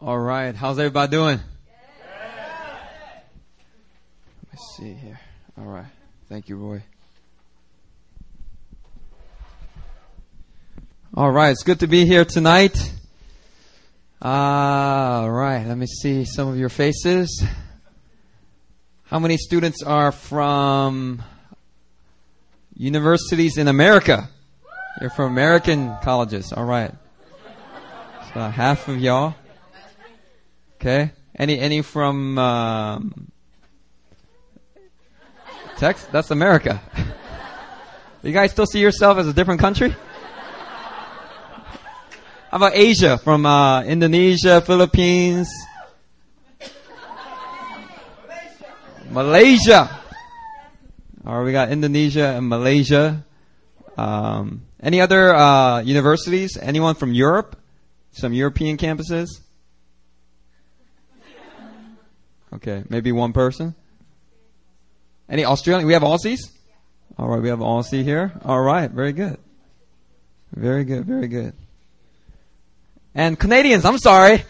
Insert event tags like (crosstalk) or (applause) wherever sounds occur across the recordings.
All right. How's everybody doing? Let me see here. All right. Thank you, Roy. All right. It's good to be here tonight. All right. Let me see some of your faces. How many students are from universities in America? You're from American colleges. All right. So half of y'all. Okay. Any any from um, Texas? That's America. (laughs) you guys still see yourself as a different country? How about Asia? From uh, Indonesia, Philippines, Malaysia. All right, we got Indonesia and Malaysia. Um, any other uh, universities? Anyone from Europe? Some European campuses? Okay, maybe one person. Any Australian? We have Aussies? All right, we have Aussie here. All right, very good. Very good, very good. And Canadians, I'm sorry.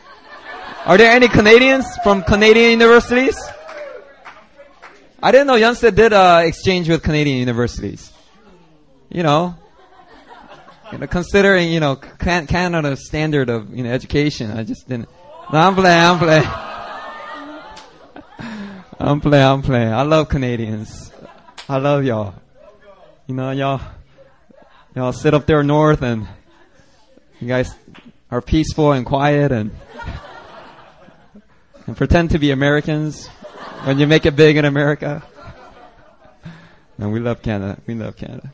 Are there any Canadians from Canadian universities? I didn't know Youngstead did uh, exchange with Canadian universities. You know, you know, considering you know Canada's standard of you know education, I just didn't. No, I'm playing. I'm playing. I'm playing, I'm playing. I love Canadians. I love y'all. You know, y'all, y'all sit up there north and you guys are peaceful and quiet and, and pretend to be Americans when you make it big in America. And we love Canada. We love Canada.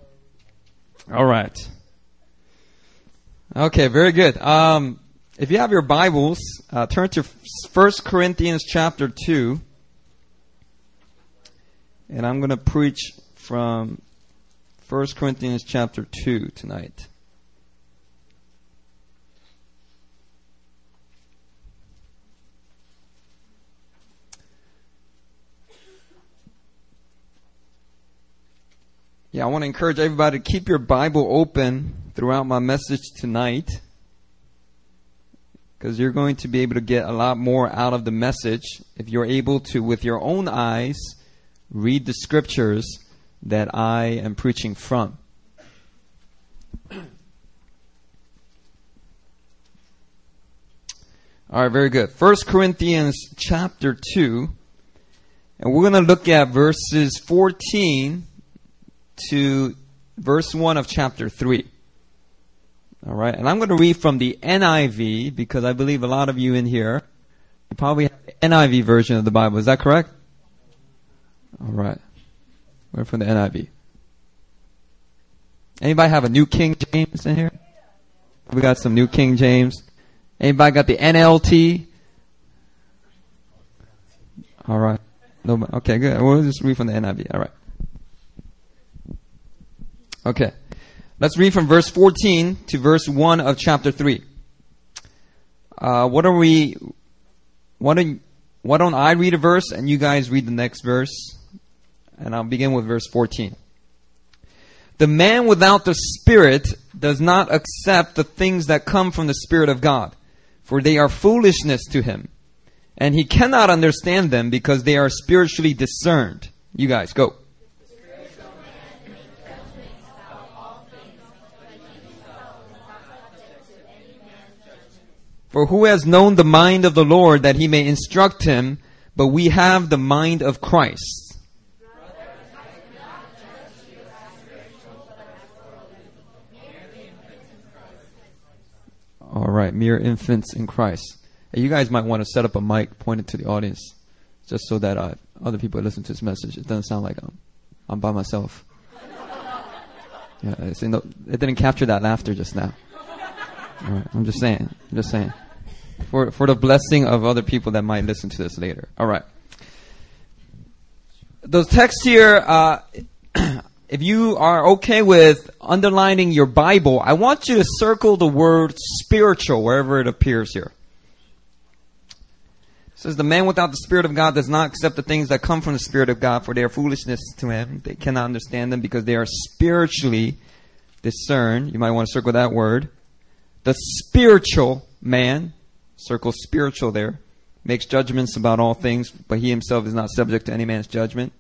All right. Okay, very good. Um, if you have your Bibles, uh, turn to First Corinthians chapter 2. And I'm going to preach from 1 Corinthians chapter 2 tonight. Yeah, I want to encourage everybody to keep your Bible open throughout my message tonight because you're going to be able to get a lot more out of the message if you're able to, with your own eyes, read the scriptures that I am preaching from. All right, very good. First Corinthians chapter 2, and we're going to look at verses 14 to verse 1 of chapter 3. All right, and I'm going to read from the NIV because I believe a lot of you in here probably have the NIV version of the Bible. Is that correct? All right. We're from the NIV. Anybody have a New King James in here? We got some New King James. Anybody got the NLT? All right. No, okay, good. We'll just read from the NIV. All right. Okay. Let's read from verse 14 to verse 1 of chapter 3. Uh, what are we, why don't, why don't I read a verse and you guys read the next verse? And I'll begin with verse 14. The man without the Spirit does not accept the things that come from the Spirit of God, for they are foolishness to him. And he cannot understand them because they are spiritually discerned. You guys, go. For who has known the mind of the Lord that he may instruct him? But we have the mind of Christ. All right, mere infants in Christ. Hey, you guys might want to set up a mic pointed to the audience, just so that uh, other people listen to this message. It doesn't sound like I'm, I'm by myself. Yeah, no, it didn't capture that laughter just now. I'm just saying. I'm just saying. For for the blessing of other people that might listen to this later. All right. Those texts here. Uh, (clears throat) if you are okay with underlining your Bible, I want you to circle the word spiritual wherever it appears here. It says, The man without the Spirit of God does not accept the things that come from the Spirit of God, for they are foolishness to him. They cannot understand them because they are spiritually discerned. You might want to circle that word. The spiritual man Circle spiritual there. Makes judgments about all things, but he himself is not subject to any man's judgment.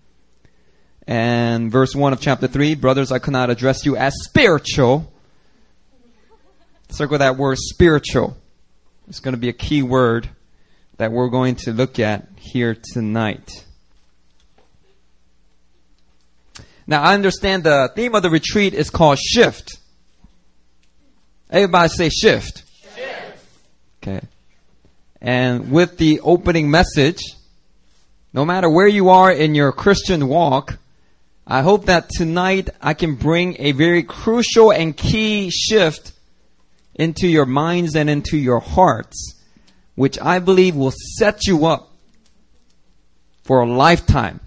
And verse 1 of chapter 3, brothers, I cannot address you as spiritual. Circle that word spiritual. It's going to be a key word that we're going to look at here tonight. Now, I understand the theme of the retreat is called shift. Everybody say shift. Shift. Okay. And with the opening message, no matter where you are in your Christian walk, I hope that tonight I can bring a very crucial and key shift into your minds and into your hearts, which I believe will set you up for a lifetime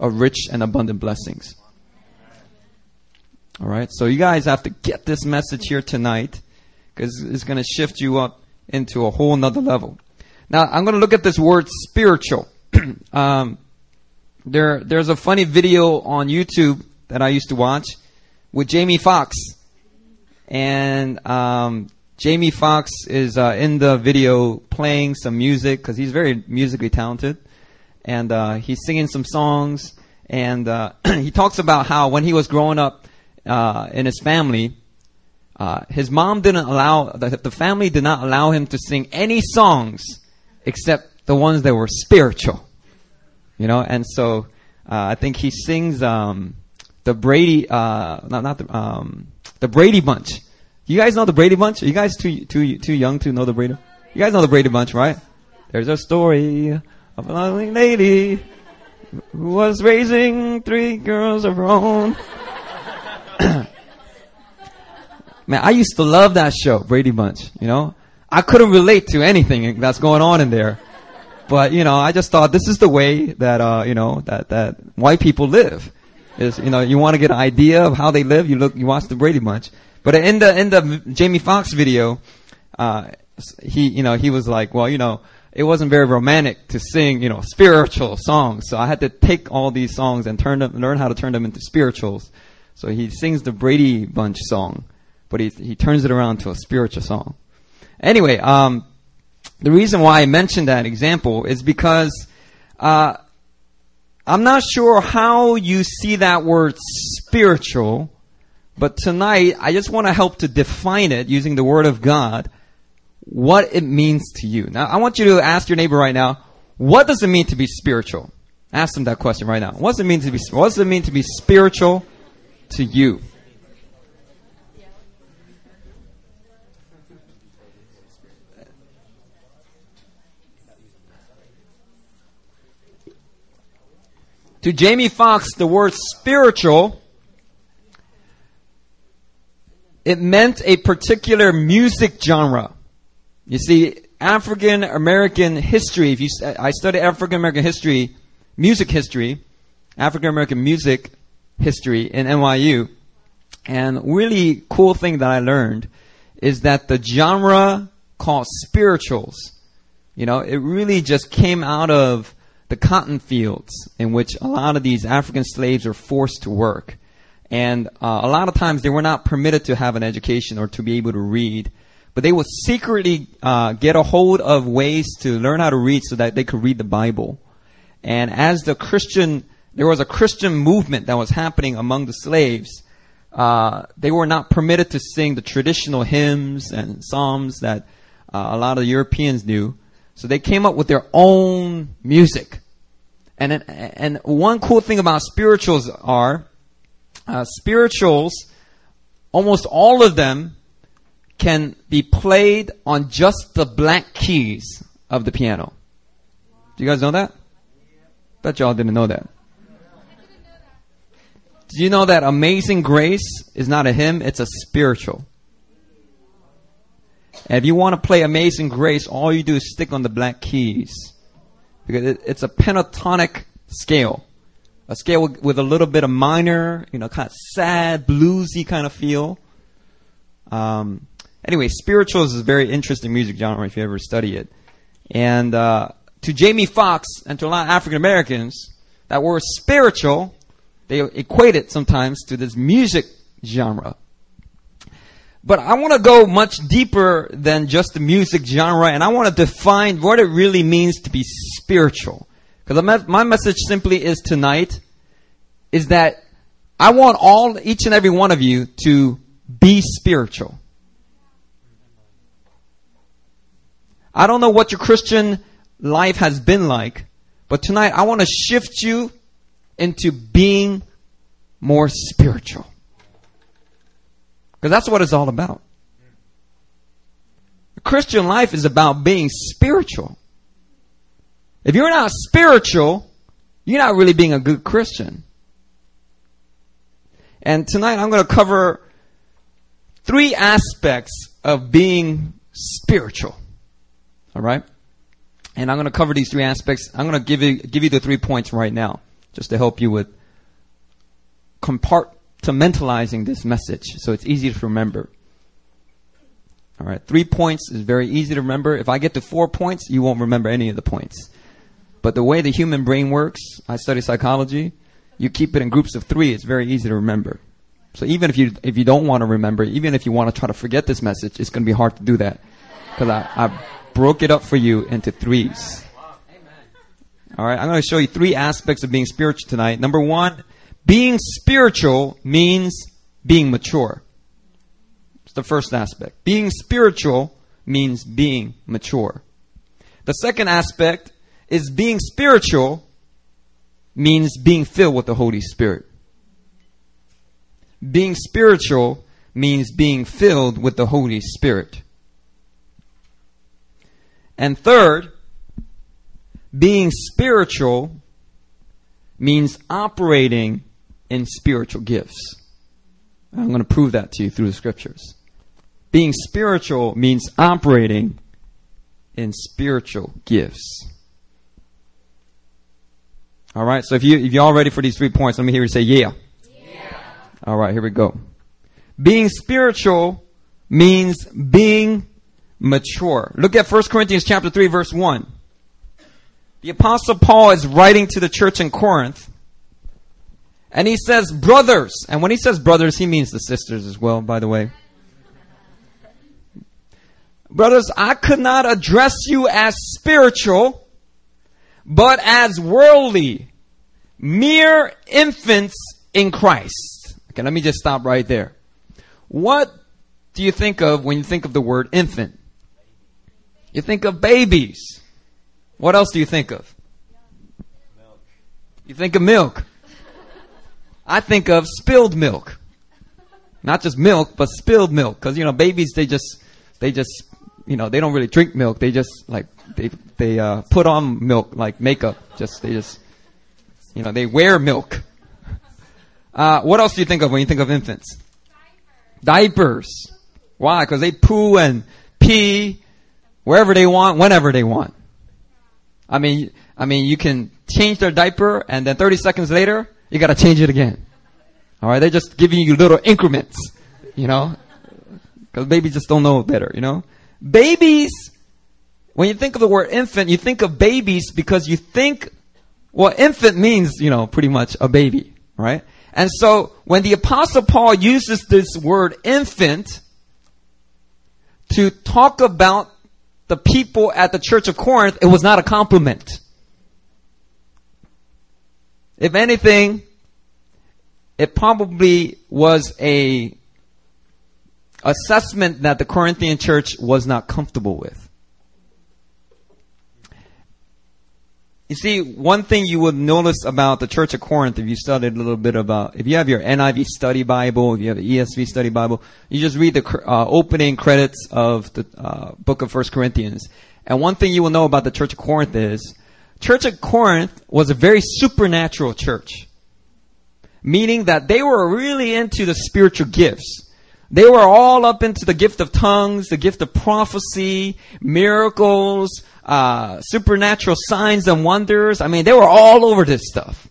of rich and abundant blessings. All right, so you guys have to get this message here tonight because it's going to shift you up into a whole nother level. Now, I'm going to look at this word spiritual. (clears throat) um, there, there's a funny video on YouTube that I used to watch with Jamie Foxx, and um, Jamie Foxx is uh, in the video playing some music because he's very musically talented, and uh, he's singing some songs, and uh, (clears throat) he talks about how when he was growing up uh, in his family, uh, his mom didn't allow the, the family did not allow him to sing any songs except the ones that were spiritual, you know. And so uh, I think he sings um, the Brady, uh, not not the um, the Brady Bunch. You guys know the Brady Bunch? Are you guys too too too young to know the Brady? You guys know the Brady Bunch, right? There's a story of a lovely lady who was raising three girls of her own. (coughs) Man, I used to love that show, Brady Bunch, you know? I couldn't relate to anything that's going on in there. But, you know, I just thought this is the way that, uh, you know, that, that white people live. Is, you know, you want to get an idea of how they live, you look, you watch the Brady Bunch. But in the, in the Jamie Foxx video, uh, he, you know, he was like, well, you know, it wasn't very romantic to sing, you know, spiritual songs. So I had to take all these songs and turn them, learn how to turn them into spirituals. So he sings the Brady Bunch song but he, he turns it around to a spiritual song. Anyway, um, the reason why I mentioned that example is because uh, I'm not sure how you see that word spiritual, but tonight I just want to help to define it using the Word of God, what it means to you. Now, I want you to ask your neighbor right now, what does it mean to be spiritual? Ask them that question right now. What does it mean to be? What does it mean to be spiritual to you? To Jamie Foxx, the word spiritual, it meant a particular music genre. You see, African American history, if you, I study African American history, music history, African American music history in NYU. And really cool thing that I learned is that the genre called spirituals, you know, it really just came out of the cotton fields in which a lot of these African slaves were forced to work. And uh, a lot of times they were not permitted to have an education or to be able to read. But they would secretly uh, get a hold of ways to learn how to read so that they could read the Bible. And as the Christian, there was a Christian movement that was happening among the slaves. Uh, they were not permitted to sing the traditional hymns and psalms that uh, a lot of Europeans knew. So they came up with their own music. And, and one cool thing about spirituals are, uh, spirituals, almost all of them can be played on just the black keys of the piano. Do you guys know that? Bet y'all didn't know that. Do you know that Amazing Grace is not a hymn, it's a spiritual? And if you want to play Amazing Grace, all you do is stick on the black keys. Because it, it's a pentatonic scale. A scale with, with, a little bit of minor, you know, kind of sad, bluesy kind of feel. Um, anyway, spirituals is a very interesting music genre if you ever study it. And uh, to Jamie Foxx and to a lot of African Americans, that word spiritual, they equate it sometimes to this music genre. But I want to go much deeper than just the music genre, and I want to define what it really means to be spiritual. Because my message simply is tonight is that I want all, each and every one of you to be spiritual. I don't know what your Christian life has been like, but tonight I want to shift you into being more spiritual. Because that's what it's all about. The Christian life is about being spiritual. If you're not spiritual, you're not really being a good Christian. And tonight I'm going to cover three aspects of being spiritual. All right? And I'm going to cover these three aspects. I'm going to give you, give you the three points right now, just to help you with compart, mentalizing this message so it's easy to remember. All right, three points is very easy to remember. If I get to four points, you won't remember any of the points. But the way the human brain works, I study psychology, you keep it in groups of three, it's very easy to remember. So even if you if you don't want to remember, even if you want to try to forget this message, it's going to be hard to do that because I, I broke it up for you into threes. All right, I'm going to show you three aspects of being spiritual tonight. Number one, being spiritual means being mature. It's the first aspect. Being spiritual means being mature. The second aspect is being spiritual means being filled with the Holy Spirit. Being spiritual means being filled with the Holy Spirit. And third, being spiritual means operating in spiritual gifts. I'm going to prove that to you through the scriptures. Being spiritual means operating in spiritual gifts. All right, so if you if you're all ready for these three points, let me hear you say yeah. Yeah. All right, here we go. Being spiritual means being mature. Look at 1 Corinthians chapter 3 verse 1. The apostle Paul is writing to the church in Corinth and he says, brothers. And when he says brothers, he means the sisters as well, by the way. Brothers, I could not address you as spiritual, but as worldly, mere infants in Christ. Okay, let me just stop right there. What do you think of when you think of the word infant? You think of babies. What else do you think of? You think of milk. I think of spilled milk. Not just milk, but spilled milk. Cause, you know, babies, they just, they just, you know, they don't really drink milk. They just, like, they, they, uh, put on milk, like makeup. Just, they just, you know, they wear milk. Uh, what else do you think of when you think of infants? Diapers. Diapers. Why? Cause they poo and pee wherever they want, whenever they want. I mean, I mean, you can change their diaper and then 30 seconds later, you gotta change it again. Alright, they're just giving you little increments, you know? Cause babies just don't know better, you know? Babies, when you think of the word infant, you think of babies because you think, well, infant means, you know, pretty much a baby, right? And so, when the apostle Paul uses this word infant to talk about the people at the church of Corinth, it was not a compliment. If anything, it probably was a assessment that the Corinthian church was not comfortable with. You see, one thing you would notice about the Church of Corinth, if you studied a little bit about, if you have your NIV study Bible, if you have the ESV study Bible, you just read the uh, opening credits of the uh, book of First Corinthians. And one thing you will know about the Church of Corinth is Church of Corinth was a very supernatural church. Meaning that they were really into the spiritual gifts. They were all up into the gift of tongues, the gift of prophecy, miracles, uh, supernatural signs and wonders. I mean, they were all over this stuff.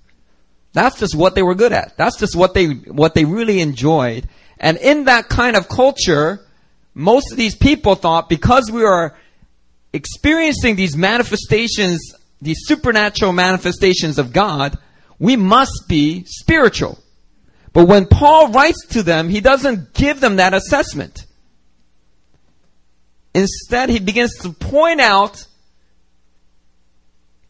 That's just what they were good at. That's just what they, what they really enjoyed. And in that kind of culture, most of these people thought because we are experiencing these manifestations these supernatural manifestations of God, we must be spiritual. But when Paul writes to them, he doesn't give them that assessment. Instead, he begins to point out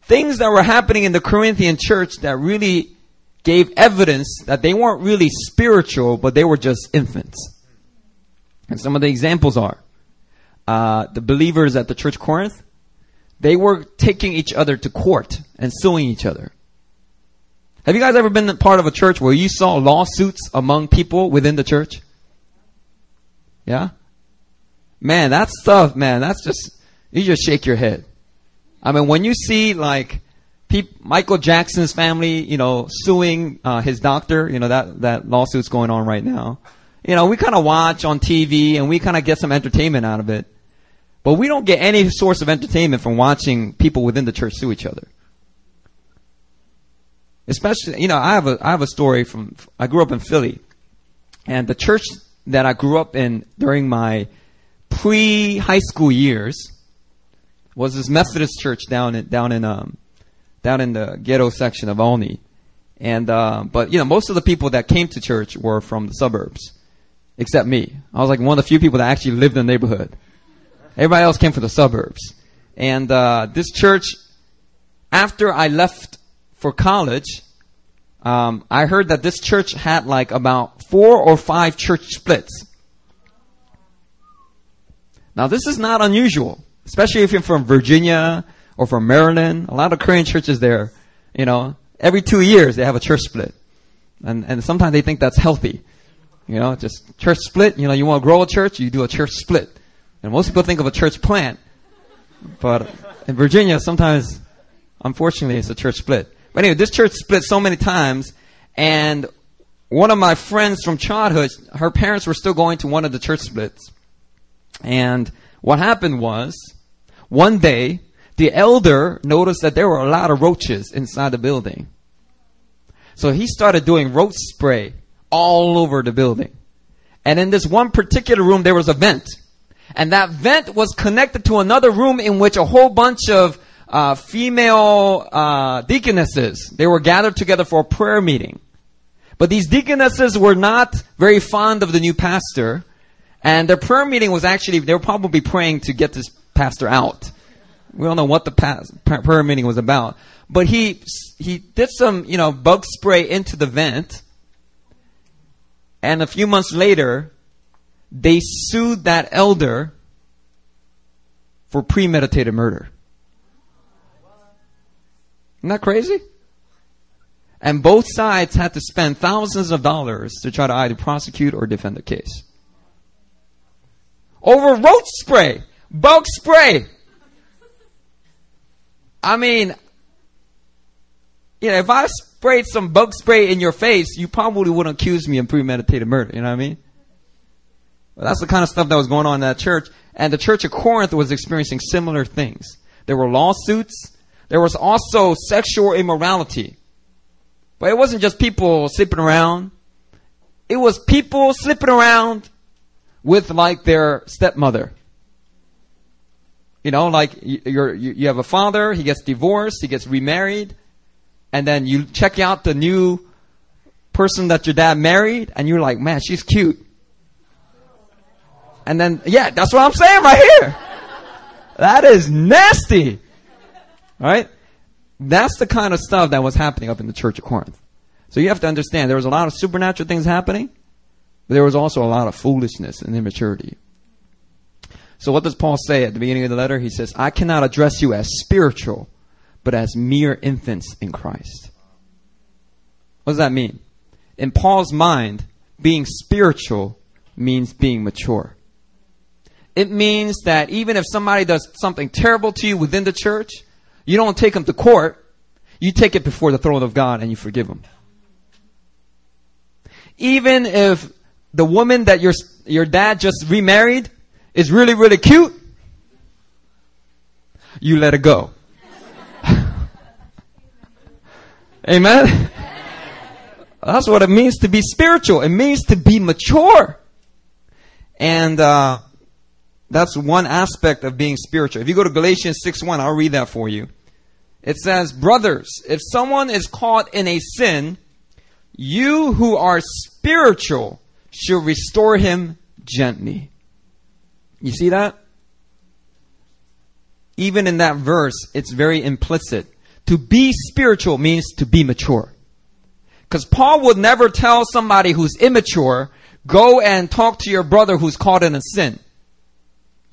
things that were happening in the Corinthian church that really gave evidence that they weren't really spiritual, but they were just infants. And some of the examples are uh, the believers at the church Corinth, they were taking each other to court and suing each other. Have you guys ever been part of a church where you saw lawsuits among people within the church? Yeah? Man, that stuff, man, that's just, you just shake your head. I mean, when you see like Michael Jackson's family, you know, suing uh, his doctor, you know, that, that lawsuit's going on right now. You know, we kind of watch on TV and we kind of get some entertainment out of it. But we don't get any source of entertainment from watching people within the church sue each other. Especially, you know, I have a, I have a story from, I grew up in Philly. And the church that I grew up in during my pre high school years was this Methodist church down in, down in, um, down in the ghetto section of Olney. And, uh, but, you know, most of the people that came to church were from the suburbs, except me. I was like one of the few people that actually lived in the neighborhood. Everybody else came from the suburbs. And, uh, this church, after I left for college, um, I heard that this church had like about four or five church splits. Now, this is not unusual, especially if you're from Virginia or from Maryland. A lot of Korean churches there, you know, every two years they have a church split. And, and sometimes they think that's healthy. You know, just church split, you know, you want to grow a church, you do a church split. And most people think of a church plant. But in Virginia, sometimes, unfortunately, it's a church split. But anyway, this church split so many times, and one of my friends from childhood, her parents were still going to one of the church splits. And what happened was, one day, the elder noticed that there were a lot of roaches inside the building. So he started doing roach spray all over the building. And in this one particular room, there was a vent. And that vent was connected to another room in which a whole bunch of uh, female uh, deaconesses. They were gathered together for a prayer meeting. But these deaconesses were not very fond of the new pastor, and their prayer meeting was actually, they were probably praying to get this pastor out. We don't know what the pas- prayer meeting was about. But he, he did some, you know, bug spray into the vent, and a few months later, they sued that elder for premeditated murder. Isn't that crazy? And both sides had to spend thousands of dollars to try to either prosecute or defend the case. Over roach spray, bug spray. I mean, you know, if I sprayed some bug spray in your face, you probably wouldn't accuse me of premeditated murder. You know what I mean? Well, that's the kind of stuff that was going on in that church. And the church of Corinth was experiencing similar things. There were lawsuits. There was also sexual immorality. But it wasn't just people sleeping around. It was people sleeping around with like their stepmother. You know, like you're, you, you have a father, he gets divorced, he gets remarried, and then you check out the new person that your dad married, and you're like, man, she's cute. And then, yeah, that's what I'm saying right here. That is nasty. Right? That's the kind of stuff that was happening up in the church of Corinth. So you have to understand there was a lot of supernatural things happening, but there was also a lot of foolishness and immaturity. So what does Paul say at the beginning of the letter? He says, I cannot address you as spiritual, but as mere infants in Christ. What does that mean? In Paul's mind, being spiritual means being mature. It means that even if somebody does something terrible to you within the church, you don't take them to court. You take it before the throne of God and you forgive them. Even if the woman that your, your dad just remarried is really, really cute, you let it go. (laughs) Amen? That's what it means to be spiritual. It means to be mature. And, uh, that's one aspect of being spiritual. If you go to Galatians 6 1, I'll read that for you. It says, Brothers, if someone is caught in a sin, you who are spiritual should restore him gently. You see that? even in that verse, it's very implicit. To be spiritual means to be mature. Because Paul would never tell somebody who's immature, go and talk to your brother who's caught in a sin.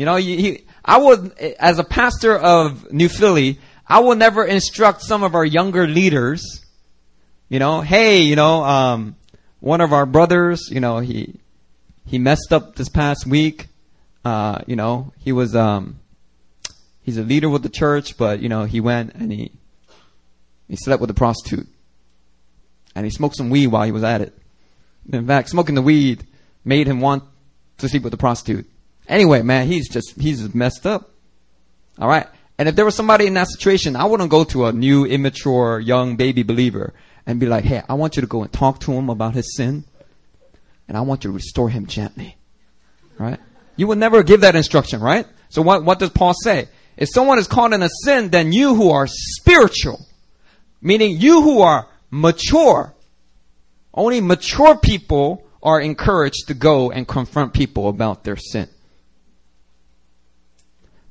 You know, he, I would, as a pastor of New Philly, I will never instruct some of our younger leaders, you know, hey, you know, um, one of our brothers, you know, he, he messed up this past week. Uh, you know, he was, um, he's a leader with the church, but, you know, he went and he, he slept with a prostitute. And he smoked some weed while he was at it. In fact, smoking the weed made him want to sleep with the prostitute. Anyway, man, he's just, he's messed up. Alright? And if there was somebody in that situation, I wouldn't go to a new, immature, young baby believer and be like, hey, I want you to go and talk to him about his sin. And I want you to restore him gently. Right? You would never give that instruction, right? So what, what does Paul say? If someone is caught in a sin, then you who are spiritual, meaning you who are mature, only mature people are encouraged to go and confront people about their sin.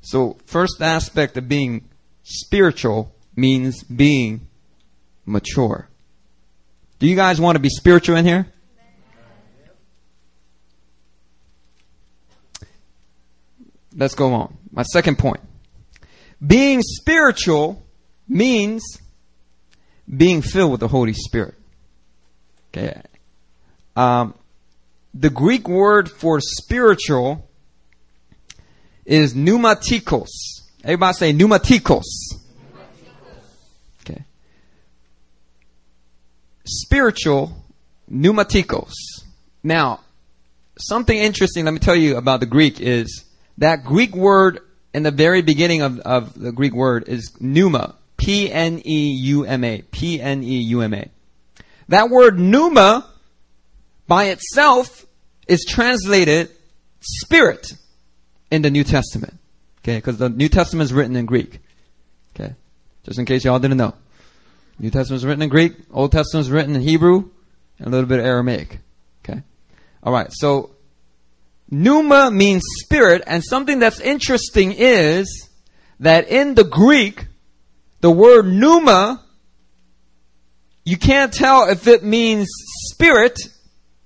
So, first aspect of being spiritual means being mature. Do you guys want to be spiritual in here? Let's go on. My second point. Being spiritual means being filled with the Holy Spirit. Okay. Um, the Greek word for spiritual is pneumatikos. Everybody say pneumatikos. Okay. Spiritual pneumatikos. Now, something interesting let me tell you about the Greek is that Greek word in the very beginning of, of the Greek word is pneuma. P-N-E-U-M-A. P-N-E-U-M-A. That word pneuma by itself is translated spirit in the New Testament. Okay, because the New Testament is written in Greek. Okay, just in case y'all didn't know. New Testament is written in Greek, Old Testament is written in Hebrew, and a little bit of Aramaic. Okay? Alright, so pneuma means spirit, and something that's interesting is that in the Greek, the word pneuma, you can't tell if it means spirit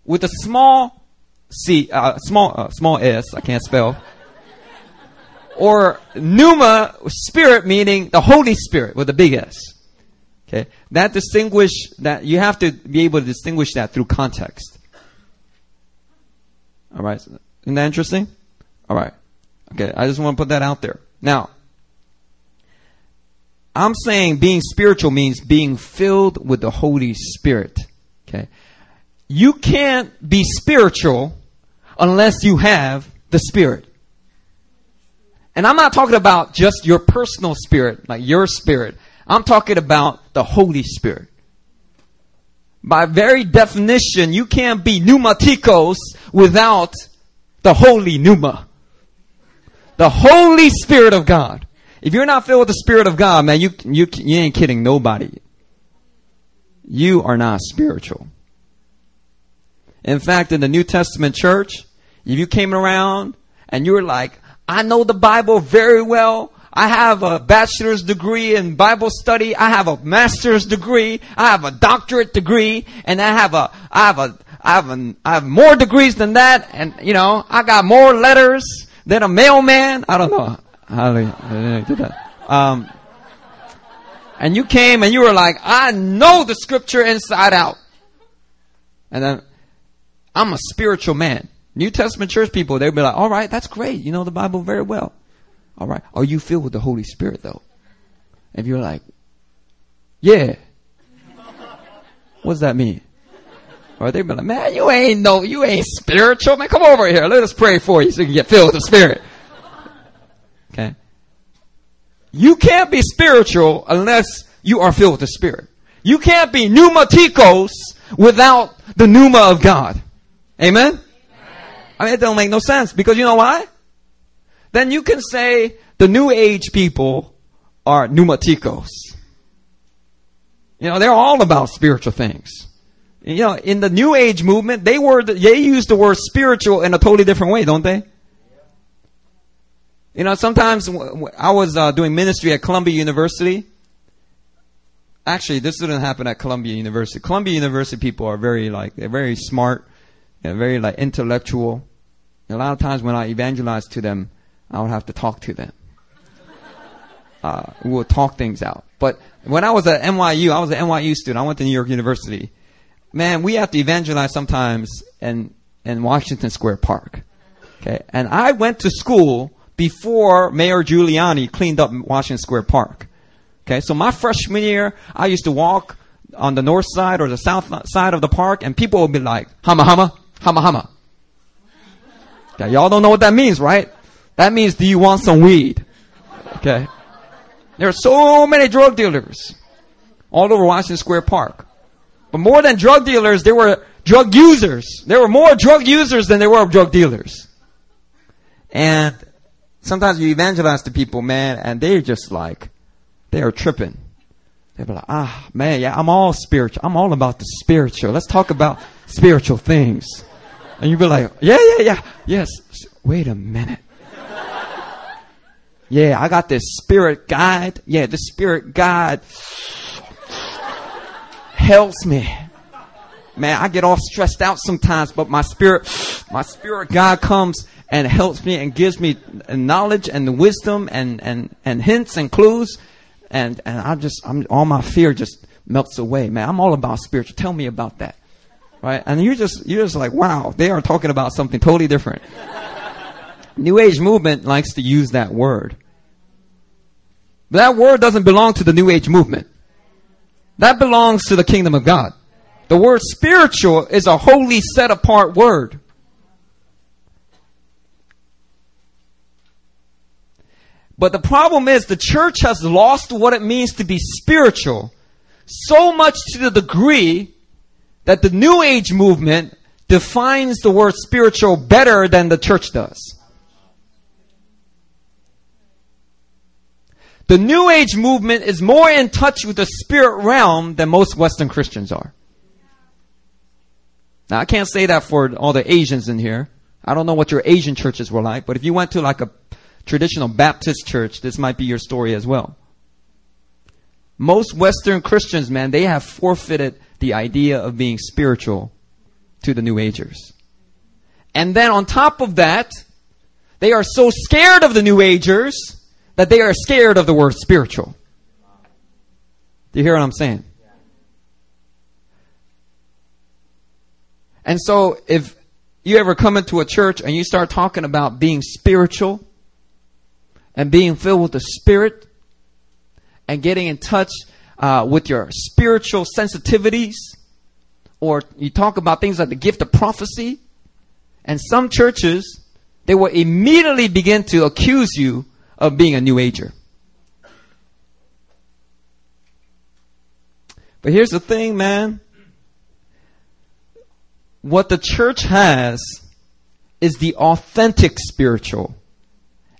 with a small c, uh, small, uh, small s, I can't spell or pneuma, spirit meaning the Holy Spirit with a big S. Okay. That distinguish, that, you have to be able to distinguish that through context. Alright. Isn't that interesting? Alright. Okay. I just want to put that out there. Now, I'm saying being spiritual means being filled with the Holy Spirit. Okay. You can't be spiritual unless you have the Spirit. And I'm not talking about just your personal spirit, like your spirit. I'm talking about the Holy Spirit. By very definition, you can't be pneumatikos without the holy pneuma. The Holy Spirit of God. If you're not filled with the Spirit of God, man, you, you, you ain't kidding nobody. You are not spiritual. In fact, in the New Testament church, if you came around and you were like, I know the Bible very well. I have a bachelor's degree in Bible study. I have a master's degree. I have a doctorate degree, and I have a, I have a, I have a, I have more degrees than that, and you know, I got more letters than a mailman. I don't know how to do that. Um, and you came and you were like, I know the scripture inside out. And then, I'm a spiritual man. New Testament church people, they'd be like, all right, that's great. You know the Bible very well. All right. Are you filled with the Holy Spirit though? If you're like, yeah. What does that mean? Or they'd be like, man, you ain't no, you ain't spiritual. Man, come over here. Let us pray for you so you can get filled with the Spirit. Okay. You can't be spiritual unless you are filled with the Spirit. You can't be pneumatikos without the pneuma of God. Amen? I mean, it don't make no sense because you know why? Then you can say the new age people are pneumatikos. You know, they're all about spiritual things. You know, in the new age movement, they were, they use the word spiritual in a totally different way, don't they? You know, sometimes I was uh, doing ministry at Columbia University. Actually, this didn't happen at Columbia University. Columbia University people are very like they're very smart, very like intellectual. A lot of times when I evangelize to them, I would have to talk to them. Uh, we would talk things out. But when I was at NYU, I was an NYU student. I went to New York University. Man, we have to evangelize sometimes in in Washington Square Park. Okay, and I went to school before Mayor Giuliani cleaned up Washington Square Park. Okay, so my freshman year, I used to walk on the north side or the south side of the park, and people would be like, "Hama hama, hama hama." Okay, y'all don't know what that means, right? That means, do you want some weed? Okay. There are so many drug dealers all over Washington Square Park. But more than drug dealers, there were drug users. There were more drug users than there were drug dealers. And sometimes you evangelize to people, man, and they're just like, they are tripping. They're like, ah, man, yeah, I'm all spiritual. I'm all about the spiritual. Let's talk about spiritual things. And you'd be like, yeah, yeah, yeah, yes. Wait a minute. Yeah, I got this spirit guide. Yeah, the spirit guide helps me. Man, I get all stressed out sometimes, but my spirit, my spirit guide comes and helps me and gives me knowledge and the wisdom and, and, and hints and clues. And, and I just, I'm, all my fear just melts away. Man, I'm all about spiritual. Tell me about that. Right? And you're just, you're just like, wow, they are talking about something totally different. New Age movement likes to use that word. But that word doesn't belong to the New Age movement. That belongs to the kingdom of God. The word spiritual is a holy set apart word. But the problem is the church has lost what it means to be spiritual so much to the degree that the New Age movement defines the word spiritual better than the church does. The New Age movement is more in touch with the spirit realm than most Western Christians are. Now, I can't say that for all the Asians in here. I don't know what your Asian churches were like, but if you went to like a traditional Baptist church, this might be your story as well. Most Western Christians, man, they have forfeited the idea of being spiritual to the New Agers. And then on top of that, they are so scared of the New Agers that they are scared of the word spiritual. Do you hear what I'm saying? And so if you ever come into a church and you start talking about being spiritual and being filled with the Spirit and getting in touch uh, with your spiritual sensitivities, or you talk about things like the gift of prophecy, and some churches, they will immediately begin to accuse you of being a New Ager. But here's the thing, man. What the church has is the authentic spiritual.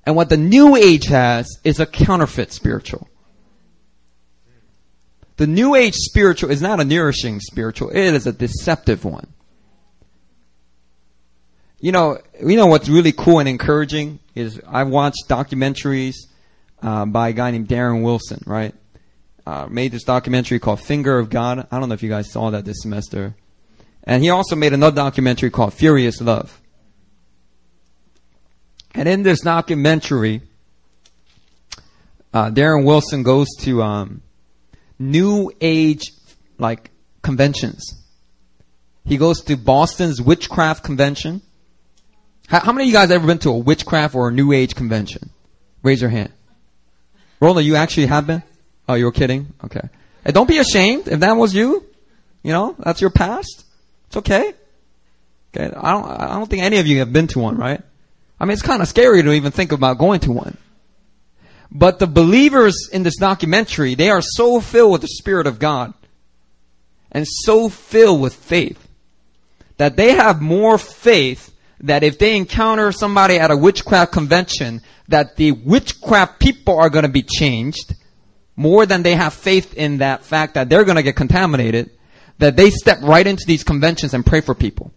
And what the New Age has is a counterfeit spiritual. The New Age spiritual is not a nourishing spiritual, it is a deceptive one. You know, you know what's really cool and encouraging is I watched documentaries uh, by a guy named Darren Wilson, right? Uh, made this documentary called Finger of God. I don't know if you guys saw that this semester. And he also made another documentary called Furious Love. And in this documentary, uh, Darren Wilson goes to um, New Age like conventions. He goes to Boston's Witchcraft Convention. How, how, many of you guys ever been to a witchcraft or a New Age convention? Raise your hand. Roland, you actually have been? Oh, you were kidding? Okay. Hey, don't be ashamed if that was you. You know, that's your past. It's okay. Okay. I don't, I don't think any of you have been to one, right? I mean, it's kind of scary to even think about going to one. But the believers in this documentary, they are so filled with the Spirit of God and so filled with faith that they have more faith that if they encounter somebody at a witchcraft convention, that the witchcraft people are going to be changed more than they have faith in that fact that they're going to get contaminated, that they step right into these conventions and pray for people.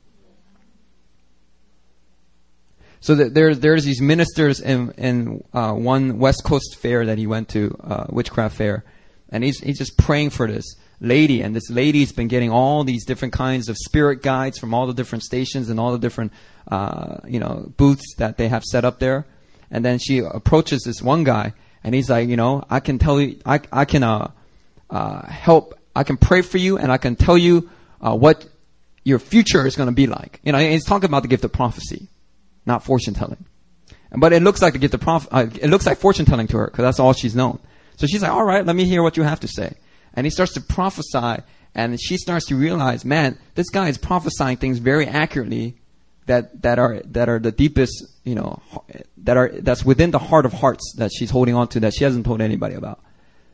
So that there, there's these ministers in, in uh, one West Coast fair that he went to, uh, witchcraft fair, and he's, he's just praying for this lady, and this lady's been getting all these different kinds of spirit guides from all the different stations and all the different, uh, you know, booths that they have set up there. And then she approaches this one guy, and he's like, you know, I can tell you, I, I can uh, uh, help, I can pray for you, and I can tell you uh, what your future is going to be like. You know, he's talking about the gift of prophecy, not fortune telling. But it looks like the gift of proph- uh, it looks like fortune telling to her because that's all she's known. So she's like, all right, let me hear what you have to say. And he starts to prophesy, and she starts to realize, man, this guy is prophesying things very accurately that, that are that are the deepest, you know, that are that's within the heart of hearts that she's holding on to that she hasn't told anybody about.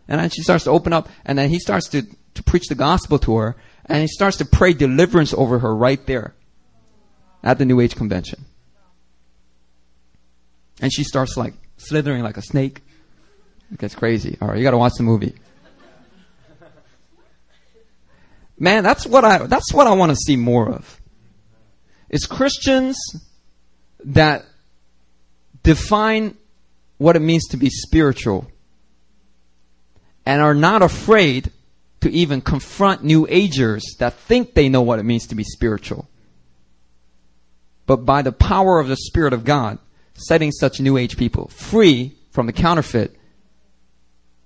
And then she starts to open up, and then he starts to, to preach the gospel to her, and he starts to pray deliverance over her right there at the New Age convention. And she starts like slithering like a snake. It gets crazy. All right, you got to watch the movie. Man, that's what I that's what I want to see more of. Is Christians that define what it means to be spiritual and are not afraid to even confront new agers that think they know what it means to be spiritual. But by the power of the Spirit of God, setting such new age people free from the counterfeit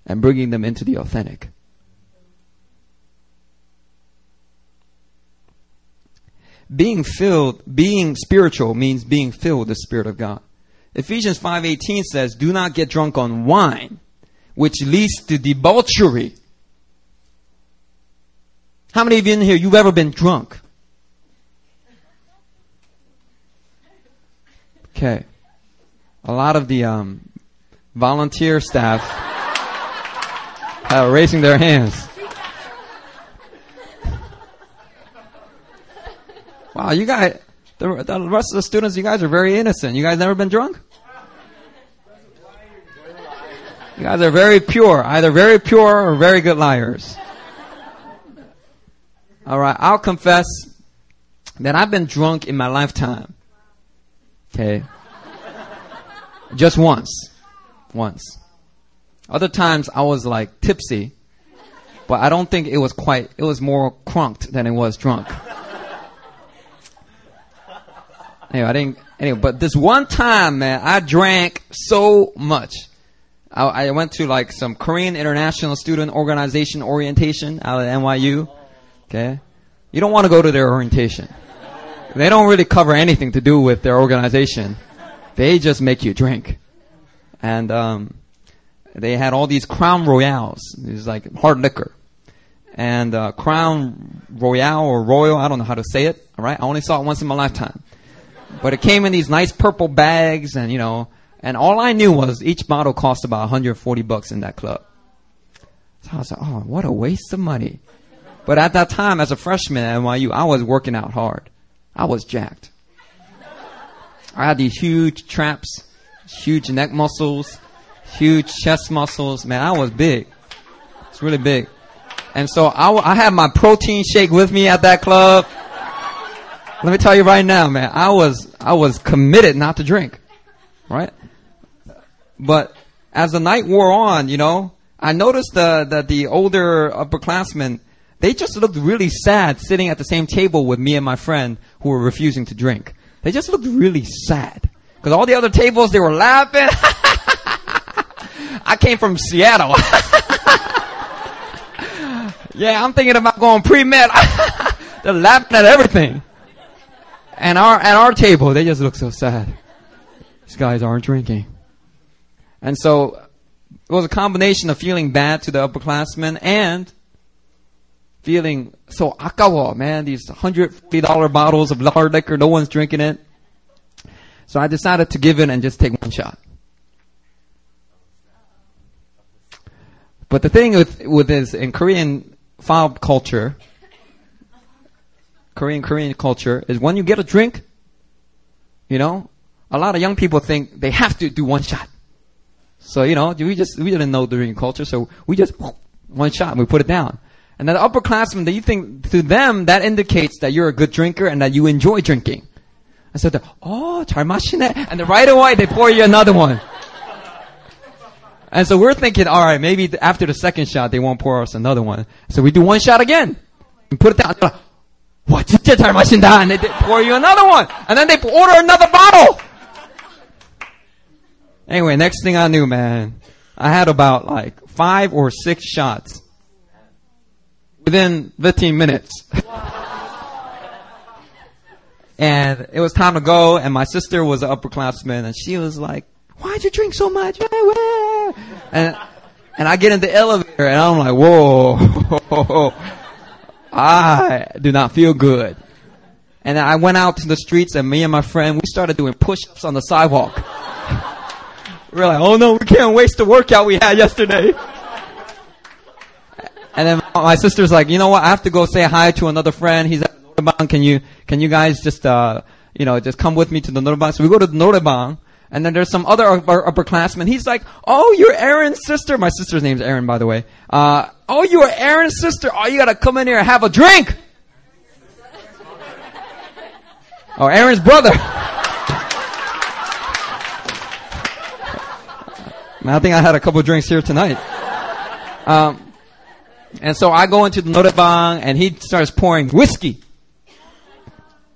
and bringing them into the authentic. Being filled, being spiritual means being filled with the Spirit of God. Ephesians 5:18 says, "Do not get drunk on wine, which leads to debauchery." How many of you in here you've ever been drunk? Okay. A lot of the um, volunteer staff are raising their hands. Wow, you guys, the, the rest of the students, you guys are very innocent. You guys never been drunk? You guys are very pure, either very pure or very good liars. All right, I'll confess that I've been drunk in my lifetime. Okay. Just once. Once. Other times I was like tipsy, but I don't think it was quite, it was more crunked than it was drunk. Anyway, I didn't. Anyway, but this one time, man, I drank so much. I, I went to like some Korean International Student Organization orientation out of NYU. Okay, you don't want to go to their orientation. They don't really cover anything to do with their organization. They just make you drink, and um, they had all these Crown Royales. was like hard liquor, and uh, Crown Royale or Royal. I don't know how to say it. All right, I only saw it once in my lifetime. But it came in these nice purple bags and, you know, and all I knew was each bottle cost about 140 bucks in that club. So I was like, oh, what a waste of money. But at that time, as a freshman at NYU, I was working out hard. I was jacked. I had these huge traps, huge neck muscles, huge chest muscles. Man, I was big. It's really big. And so I, I had my protein shake with me at that club. Let me tell you right now, man. I was I was committed not to drink, right? But as the night wore on, you know, I noticed the, that the older upperclassmen they just looked really sad sitting at the same table with me and my friend who were refusing to drink. They just looked really sad because all the other tables they were laughing. (laughs) I came from Seattle. (laughs) yeah, I'm thinking about going pre med. (laughs) They're laughing at everything. And our, at our table, they just look so sad. These guys aren't drinking. And so, it was a combination of feeling bad to the upperclassmen and feeling so akawa, man, these $150 bottles of hard liquor, no one's drinking it. So I decided to give in and just take one shot. But the thing with, with this, in Korean fob culture, Korean Korean culture is when you get a drink, you know, a lot of young people think they have to do one shot. So you know, we just we didn't know during culture, so we just one shot and we put it down. And then the upperclassmen, that you think to them that indicates that you're a good drinker and that you enjoy drinking. And so they're, oh, 잘 마시네. And then right away they pour you another one. And so we're thinking, all right, maybe after the second shot they won't pour us another one. So we do one shot again. And put it down. They're like, 와, 진짜 잘 마신다. And they pour you another one. And then they order another bottle. Anyway, next thing I knew, man, I had about like five or six shots within 15 minutes. and it was time to go, and my sister was an upperclassman, and she was like, why'd you drink so much? And, and I get in the elevator, and I'm like, whoa, (laughs) I do not feel good. And I went out to the streets, and me and my friend, we started doing push-ups on the sidewalk. (laughs) We're like, oh no, we can't waste the workout we had yesterday. (laughs) Then my sister's like, you know what? I have to go say hi to another friend. He's at Noraebang. Can you, can you guys just, uh, you know, just come with me to the Noraebang? So we go to the Noraebang. And then there's some other upper, upperclassmen. He's like, oh, you're Aaron's sister. My sister's name's Aaron, by the way. Uh, oh, you are Aaron's sister. Oh, you gotta come in here and have a drink. (laughs) Oh, Aaron's brother. (laughs) I think I had a couple drinks here tonight. Um, and so I go into the Noraebang and he starts pouring whiskey.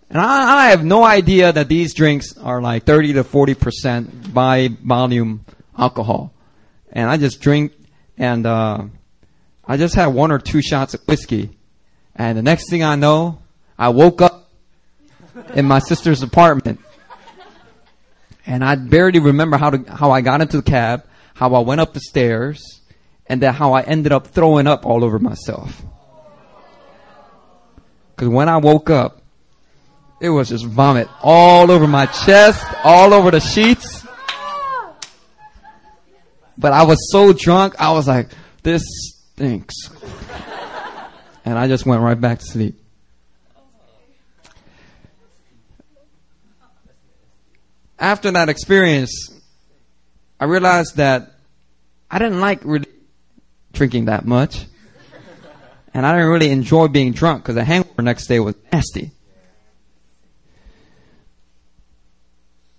And I, I, have no idea that these drinks are like 30 to 40% by volume alcohol. And I just drink and, uh, I just had one or two shots of whiskey. And the next thing I know, I woke up in my sister's apartment. And I barely remember how to, how I got into the cab how I went up the stairs, and then how I ended up throwing up all over myself. Because when I woke up, it was just vomit all over my chest, all over the sheets. But I was so drunk, I was like, this stinks. and I just went right back to sleep. After that experience, I realized that I didn't like really drinking that much. And I didn't really enjoy being drunk because the hangover next day was nasty.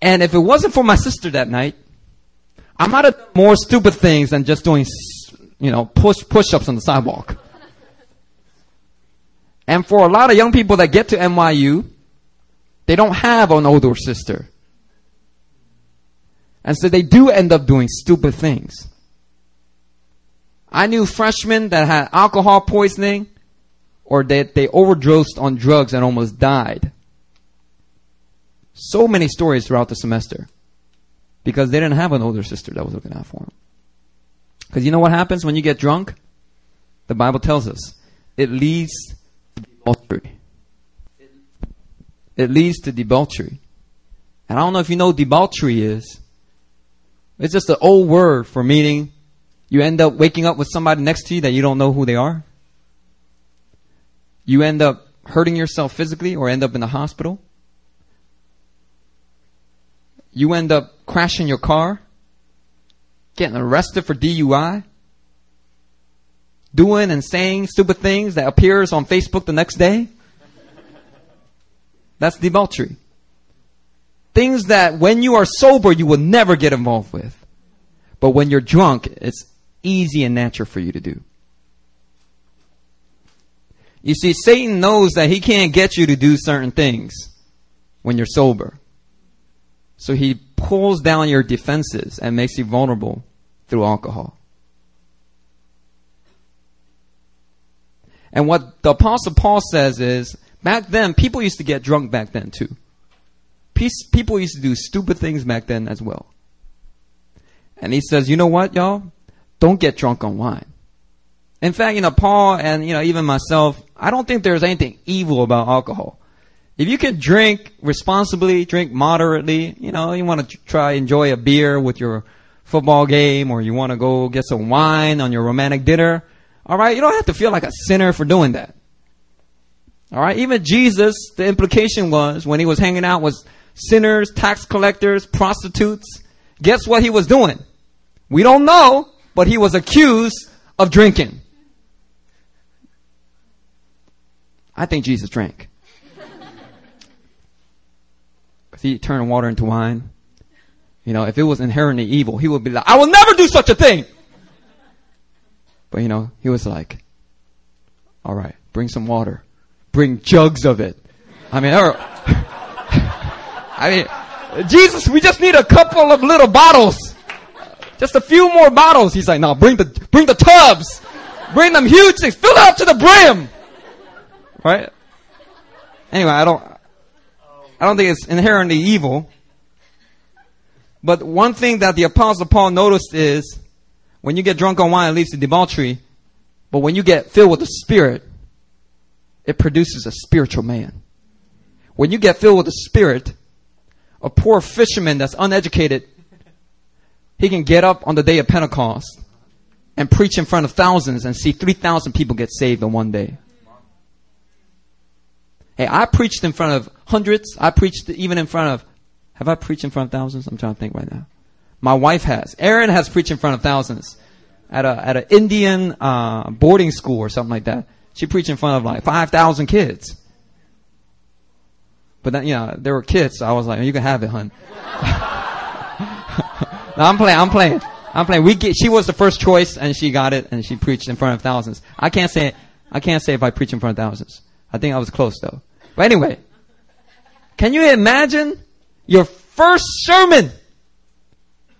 And if it wasn't for my sister that night, I might have done more stupid things than just doing, you know, push push-ups on the sidewalk. And for a lot of young people that get to NYU, they don't have an older sister. And so they do end up doing stupid things. I knew freshmen that had alcohol poisoning or that they overdosed on drugs and almost died. So many stories throughout the semester because they didn't have an older sister that was looking out for them. Because you know what happens when you get drunk? The Bible tells us it leads to debauchery. It leads to debauchery. And I don't know if you know what debauchery is. It's just an old word for meaning you end up waking up with somebody next to you that you don't know who they are. You end up hurting yourself physically or end up in the hospital. You end up crashing your car, getting arrested for DUI, doing and saying stupid things that appears on Facebook the next day. That's debauchery. Things that when you are sober, you will never get involved with. But when you're drunk, it's easy and natural for you to do. You see, Satan knows that he can't get you to do certain things when you're sober. So he pulls down your defenses and makes you vulnerable through alcohol. And what the apostle Paul says is, back then, people used to get drunk back then too people used to do stupid things back then as well. And he says, you know what, y'all? Don't get drunk on wine. In fact, you know, Paul and, you know, even myself, I don't think there's anything evil about alcohol. If you can drink responsibly, drink moderately, you know, you want to try enjoy a beer with your football game or you want to go get some wine on your romantic dinner, all right, you don't have to feel like a sinner for doing that. All right, even Jesus, the implication was when he was hanging out with sinners, tax collectors, prostitutes. Guess what he was doing? We don't know, but he was accused of drinking. I think Jesus drank. (laughs) Because he turned water into wine, you know, if it was inherently evil, he would be like, I will never do such a thing. But you know, he was like, all right, bring some water. Bring jugs of it. I mean, or, (laughs) I mean, Jesus, we just need a couple of little bottles. Just a few more bottles. He's like, no, bring the, bring the tubs. Bring them huge things. Fill it up to the brim. Right? Anyway, I don't, I don't think it's inherently evil. But one thing that the apostle Paul noticed is when you get drunk on wine, it leads to debauchery. But when you get filled with the Spirit, it produces a spiritual man. When you get filled with the Spirit, a poor fisherman that's uneducated, he can get up on the day of Pentecost and preach in front of thousands and see 3,000 people get saved in one day. Hey, I preached in front of hundreds. I preached even in front of, have I preached in front of thousands? I'm trying to think right now. My wife has. Erin has preached in front of thousands at a, at an Indian, uh, boarding school or something like that. She preached in front of like 5,000 kids. But then, you know, there were kids, so I was like, you can have it, hun. (laughs) I'm playing, I'm playing. I'm playing. We get, she was the first choice and she got it and she preached in front of thousands. I can't say, I can't say if I preach in front of thousands. I think I was close though. But anyway, can you imagine your first sermon?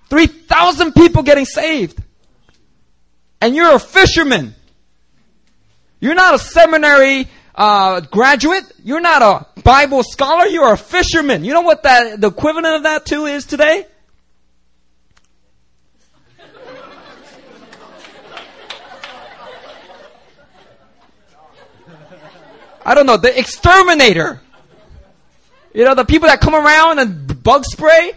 3,000 people getting saved. And you're a fisherman. You're not a seminary uh, graduate. You're not a Bible scholar. You're a fisherman. You know what that the equivalent of that too is today? I don't know, the exterminator. You know, the people that come around and bug spray,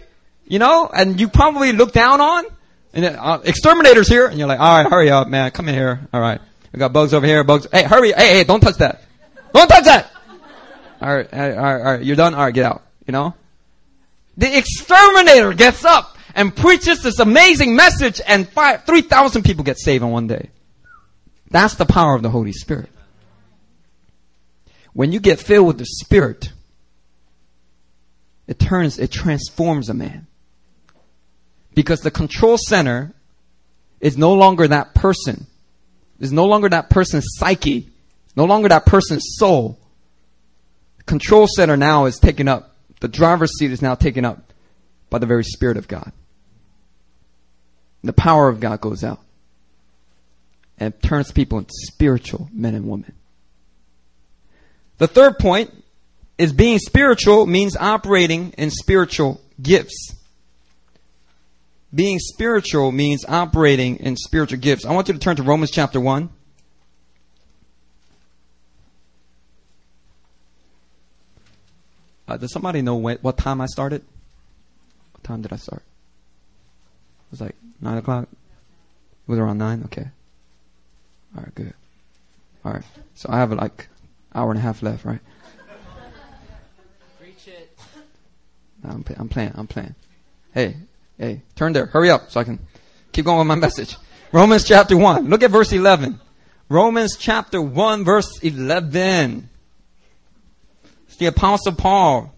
you know, and you probably look down on. And uh, exterminators here, and you're like, all right, hurry up, man, come in here. All right, we got bugs over here, bugs. Hey, hurry! Hey, hey, don't touch that! Don't touch that! All right, all right, all right, you're done. All right, get out. You know, the exterminator gets up and preaches this amazing message, and three thousand people get saved in one day. That's the power of the Holy Spirit. When you get filled with the Spirit, it turns, it transforms a man. Because the control center is no longer that person. Is no longer that person's psyche. No longer that person's soul. The control center now is taken up. The driver's seat is now taken up by the very Spirit of God. The power of God goes out and turns people into spiritual men and women. The third point is being spiritual means operating in spiritual gifts. Being spiritual means operating in spiritual gifts. I want you to turn to Romans chapter 1. Uh, does somebody know when, what time I started? What time did I start? It was like 9 o'clock? It was around 9? Okay. All right, good. All right. So I have like hour and a half left, right? Preach it. I'm, I'm playing. I'm playing. Hey, hey, turn there. Hurry up so I can keep going with my message. Romans chapter 1. Look at verse 11. Romans chapter 1 verse 11. It's the apostle Paul.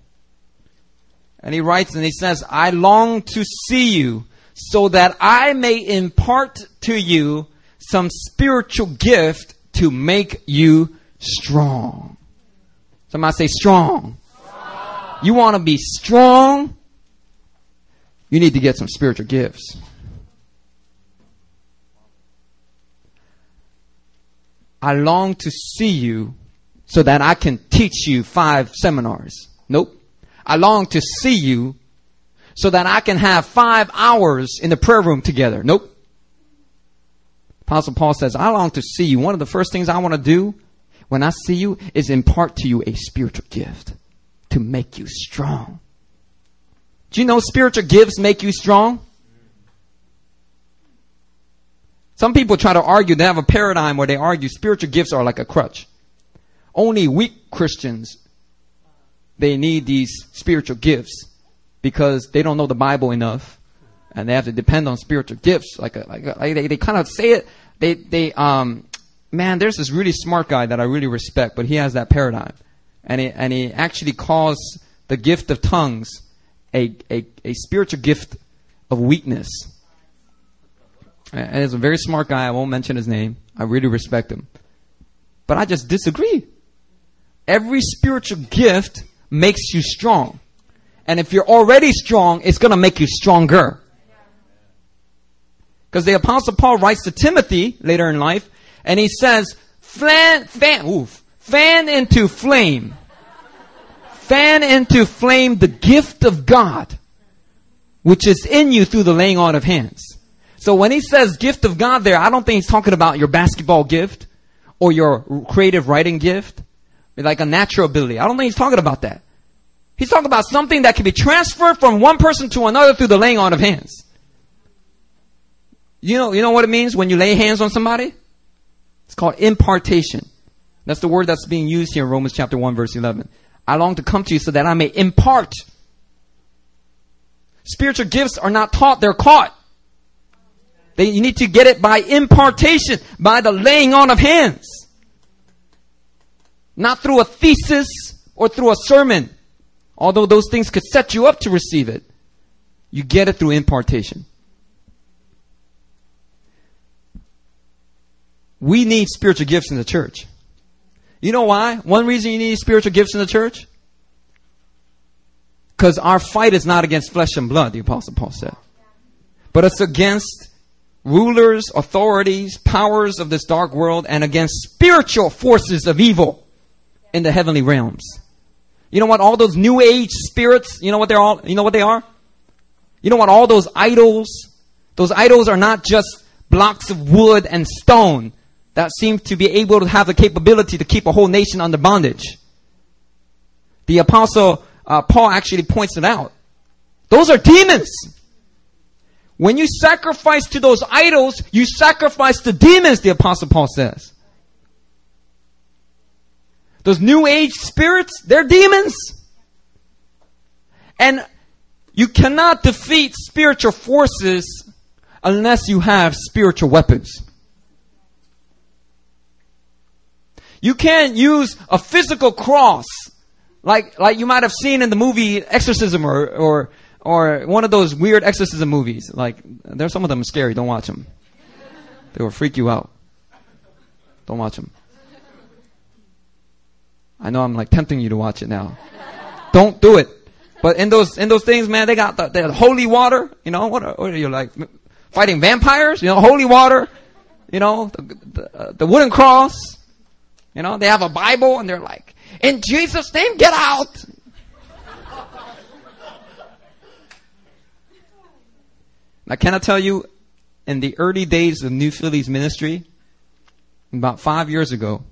And he writes and he says, I long to see you so that I may impart to you some spiritual gift to make you strong. Somebody say strong. strong. You want to be strong? You need to get some spiritual gifts. I long to see you so that I can teach you five seminars. Nope. I long to see you so that I can have five hours in the prayer room together. Nope. Apostle Paul says, I long to see you. One of the first things I want to do when I see you is impart to you a spiritual gift to make you strong. Do you know spiritual gifts make you strong? Some people try to argue, they have a paradigm where they argue spiritual gifts are like a crutch. Only weak Christians, they need these spiritual gifts because they don't know the Bible enough and they have to depend on spiritual gifts. Like, a, like, a, like they, they kind of say it, they, they, um, man, there's this really smart guy that I really respect, but he has that paradigm. And he, and he actually calls the gift of tongues a, a, a spiritual gift of weakness. And he's a very smart guy. I won't mention his name. I really respect him. But I just disagree. Every spiritual gift makes you strong. And if you're already strong, it's going to make you stronger. Because the apostle Paul writes to Timothy later in life, and he says, fan, fan, oof, fan into flame. Fan into flame the gift of God, which is in you through the laying on of hands. So when he says gift of God there, I don't think he's talking about your basketball gift or your creative writing gift, like a natural ability. I don't think he's talking about that. He's talking about something that can be transferred from one person to another through the laying on of hands. You know, you know what it means when you lay hands on somebody? It's called impartation. That's the word that's being used here in Romans chapter 1 verse 11. I long to come to you so that I may impart. Spiritual gifts are not taught, they're caught. They, you need to get it by impartation, by the laying on of hands. Not through a thesis or through a sermon. Although those things could set you up to receive it. You get it through impartation. We need spiritual gifts in the church. You know why? One reason you need spiritual gifts in the church? Because our fight is not against flesh and blood, the Apostle Paul said. But it's against rulers, authorities, powers of this dark world, and against spiritual forces of evil in the heavenly realms. You know what? All those new age spirits, you know what they're all, you know what they are? You know what? All those idols, those idols are not just blocks of wood and stone that seem to be able to have the capability to keep a whole nation under bondage. The apostle uh, Paul actually points it out. Those are demons. When you sacrifice to those idols, you sacrifice to demons, the apostle Paul says. Those new age spirits, they're demons. And you cannot defeat spiritual forces unless you have spiritual weapons. You can't use a physical cross like like you might have seen in the movie Exorcism or or or one of those weird exorcism movies. Like, there's some of them scary. Don't watch them. They will freak you out. Don't watch them. I know I'm like tempting you to watch it now. Don't do it. But in those in those things, man, they got the, the holy water. You know what? Are, what are you like fighting vampires? You know, holy water. You know, the, the, uh, the wooden cross. You know, they have a Bible and they're like, in Jesus' name, get out. Now, can I tell you, in the early days of New Phillies ministry, about five years ago,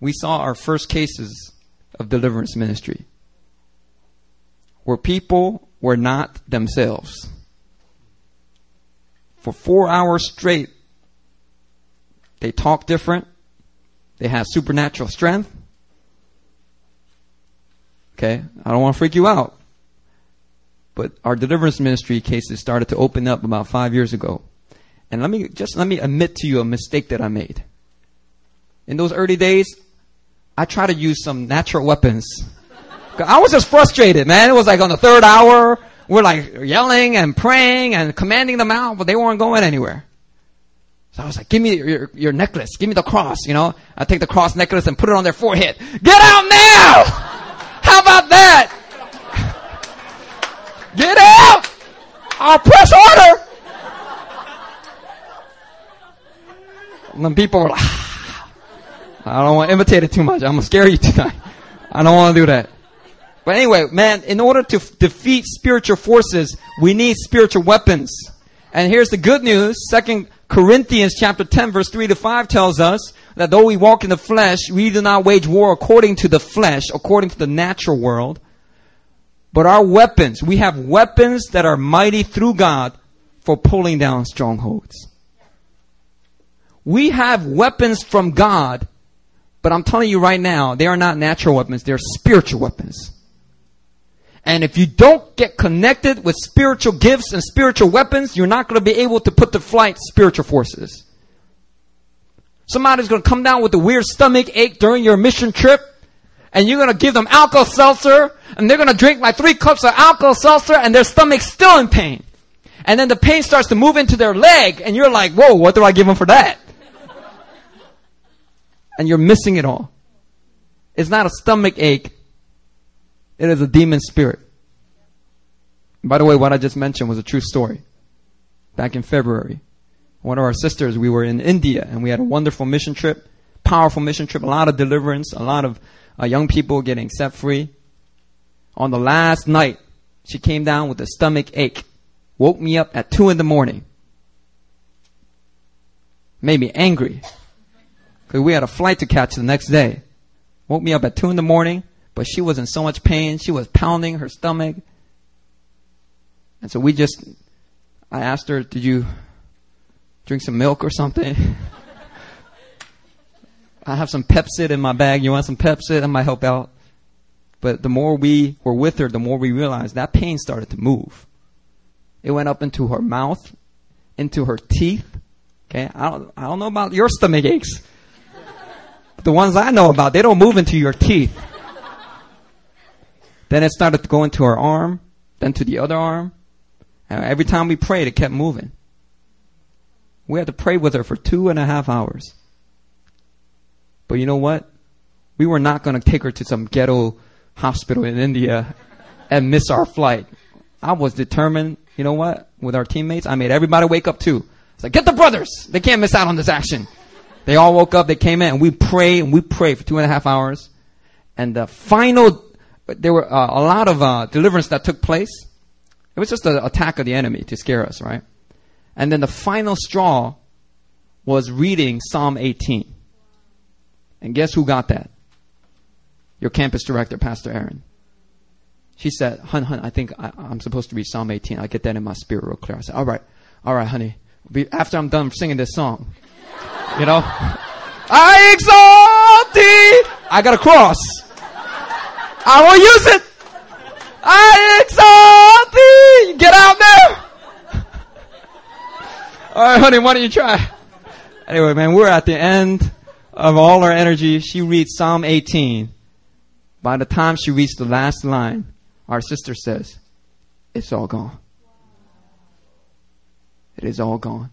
we saw our first cases of deliverance ministry where people were not themselves. For four hours straight, they talked different. They have supernatural strength. Okay? I don't want to freak you out. But our deliverance ministry cases started to open up about five years ago. And let me just let me admit to you a mistake that I made. In those early days, I tried to use some natural weapons. (laughs) I was just frustrated, man. It was like on the third hour, we're like yelling and praying and commanding them out, but they weren't going anywhere. So I was like, give me your, your necklace, give me the cross, you know. I take the cross necklace and put it on their forehead. Get out now! How about that? (laughs) Get out! I'll press order! And then people were like, ah. I don't want to imitate it too much. I'm going to scare you tonight. I don't want to do that. But anyway, man, in order to f- defeat spiritual forces, we need spiritual weapons. And here's the good news. Second Corinthians chapter 10 verse 3 to 5 tells us that though we walk in the flesh, we do not wage war according to the flesh, according to the natural world. But our weapons, we have weapons that are mighty through God for pulling down strongholds. We have weapons from God, but I'm telling you right now, they are not natural weapons, they're spiritual weapons. And if you don't get connected with spiritual gifts and spiritual weapons, you're not going to be able to put to flight spiritual forces. Somebody's going to come down with a weird stomach ache during your mission trip and you're gonna give them Alka-Seltzer, and they're gonna drink like three cups of Alka-Seltzer, and their stomach's still in pain. And then the pain starts to move into their leg, and you're like, whoa, what do I give them for that? and you're missing it all. It's not a stomach ache. It is a demon spirit. By the way, what I just mentioned was a true story. Back in February, one of our sisters, we were in India and we had a wonderful mission trip, powerful mission trip, a lot of deliverance, a lot of uh, young people getting set free. On the last night, she came down with a stomach ache, woke me up at two in the morning, made me angry because we had a flight to catch the next day. Woke me up at two in the morning, but she was in so much pain. She was pounding her stomach. And so we just, I asked her, did you drink some milk or something? (laughs) I have some Pepcid in my bag. You want some Pepcid? That might help out. But the more we were with her, the more we realized that pain started to move. It went up into her mouth, into her teeth. Okay, I don't, I don't know about your stomach aches. (laughs) But the ones I know about, they don't move into your teeth. Then it started to go into her arm, then to the other arm. And every time we prayed, it kept moving. We had to pray with her for two and a half hours. But you know what? We were not going to take her to some ghetto hospital in India and miss our flight. I was determined, you know what? With our teammates, I made everybody wake up too. It's like, get the brothers! They can't miss out on this action. They all woke up, they came in, and we prayed, and we prayed for two and a half hours. And the final, there were uh, a lot of uh, deliverance that took place. It was just an attack of the enemy to scare us, right? And then the final straw was reading Psalm 18. And guess who got that? Your campus director, Pastor Erin. She said, Hun, hun, I think I, am supposed to read Psalm 18. I get that in my spirit real clear. I said, all right, all right, honey. After I'm done singing this song, you know, (laughs) I exalt thee. I got a cross. I won't use it. I exalt thee. Get out there. all right, honey, why don't you try? Anyway, man, we're at the end of all our energy, she reads Psalm 18. By the time she reads the last line, our sister says, It's all gone. It is all gone.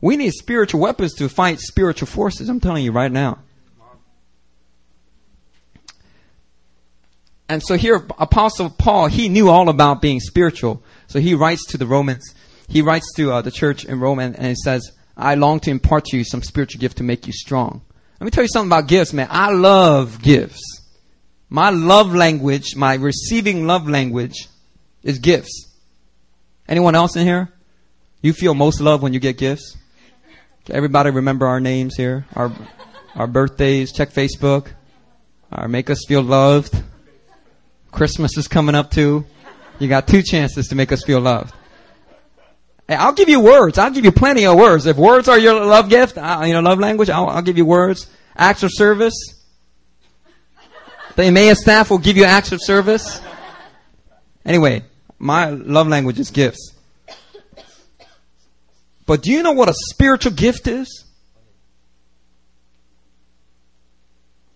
We need spiritual weapons to fight spiritual forces. I'm telling you right now. And so here, Apostle Paul, he knew all about being spiritual. So he writes to the Romans. He writes to uh, the church in Rome and, and he says, I long to impart to you some spiritual gift to make you strong. Let me tell you something about gifts, man. I love gifts. My love language, my receiving love language is gifts. Anyone else in here? You feel most love when you get gifts? Everybody remember our names here, our, our birthdays, check Facebook, make us feel loved. Christmas is coming up too. You got two chances to make us feel loved. Hey, I'll give you words. I'll give you plenty of words. If words are your love gift, uh, you know, love language, I'll, I'll give you words. Acts of service. The Emmaus staff will give you acts of service. Anyway, my love language is gifts. But do you know what a spiritual gift is?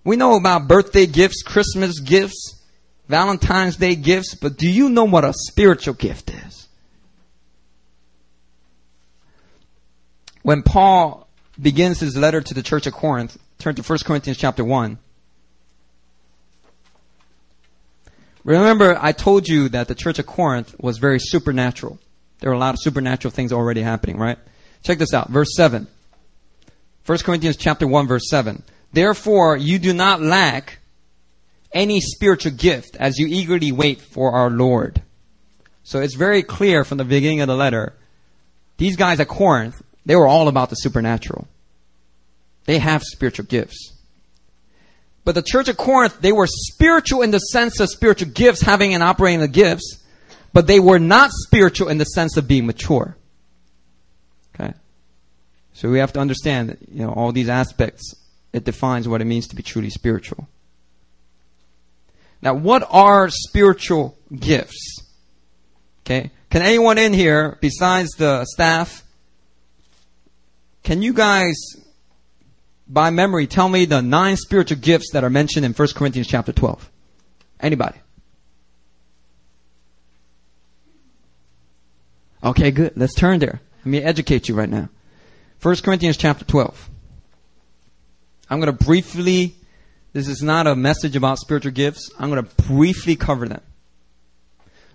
We know about birthday gifts, Christmas gifts, Valentine's Day gifts, but do you know what a spiritual gift is? When Paul begins his letter to the church of Corinth, turn to 1 Corinthians chapter 1. Remember, I told you that the church of Corinth was very supernatural. There were a lot of supernatural things already happening, right? Check this out. Verse 7. 1 Corinthians chapter 1 verse 7. Therefore, you do not lack any spiritual gift as you eagerly wait for our Lord. So it's very clear from the beginning of the letter. These guys at Corinth, they were all about the supernatural. They have spiritual gifts. But the church of Corinth, they were spiritual in the sense of spiritual gifts, having and operating the gifts, but they were not spiritual in the sense of being mature. Okay? So we have to understand that, you know, all these aspects, it defines what it means to be truly spiritual. Now, what are spiritual gifts? Okay? Can anyone in here, besides the staff, can you guys by memory, tell me the nine spiritual gifts that are mentioned in 1 Corinthians chapter 12? Anybody? Okay, good. Let's turn there. Let me educate you right now. 1 Corinthians chapter 12. I'm going to briefly, this is not a message about spiritual gifts. I'm going to briefly cover them.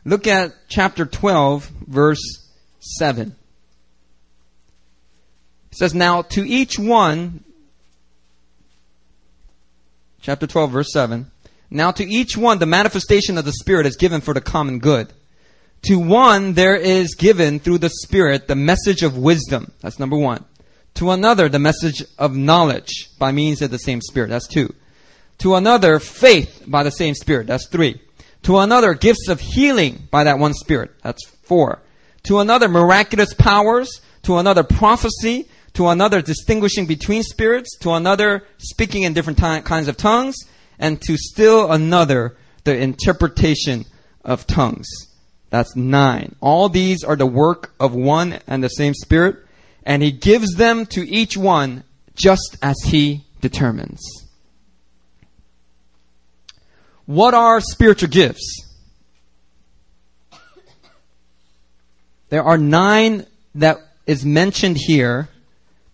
Look at chapter 12, verse 7. It says, Now to each one, chapter 12, verse 7, now to each one the manifestation of the Spirit is given for the common good. To one there is given through the Spirit the message of wisdom. That's number one. To another the message of knowledge by means of the same Spirit. That's two. To another faith by the same Spirit. That's three. To another gifts of healing by that one Spirit. That's four. To another miraculous powers. To another prophecy. To another distinguishing between spirits. To another speaking in different ty- kinds of tongues. And to still another the interpretation of tongues. That's nine. All these are the work of one and the same Spirit, and He gives them to each one just as He determines. What are spiritual gifts? There are nine that is mentioned here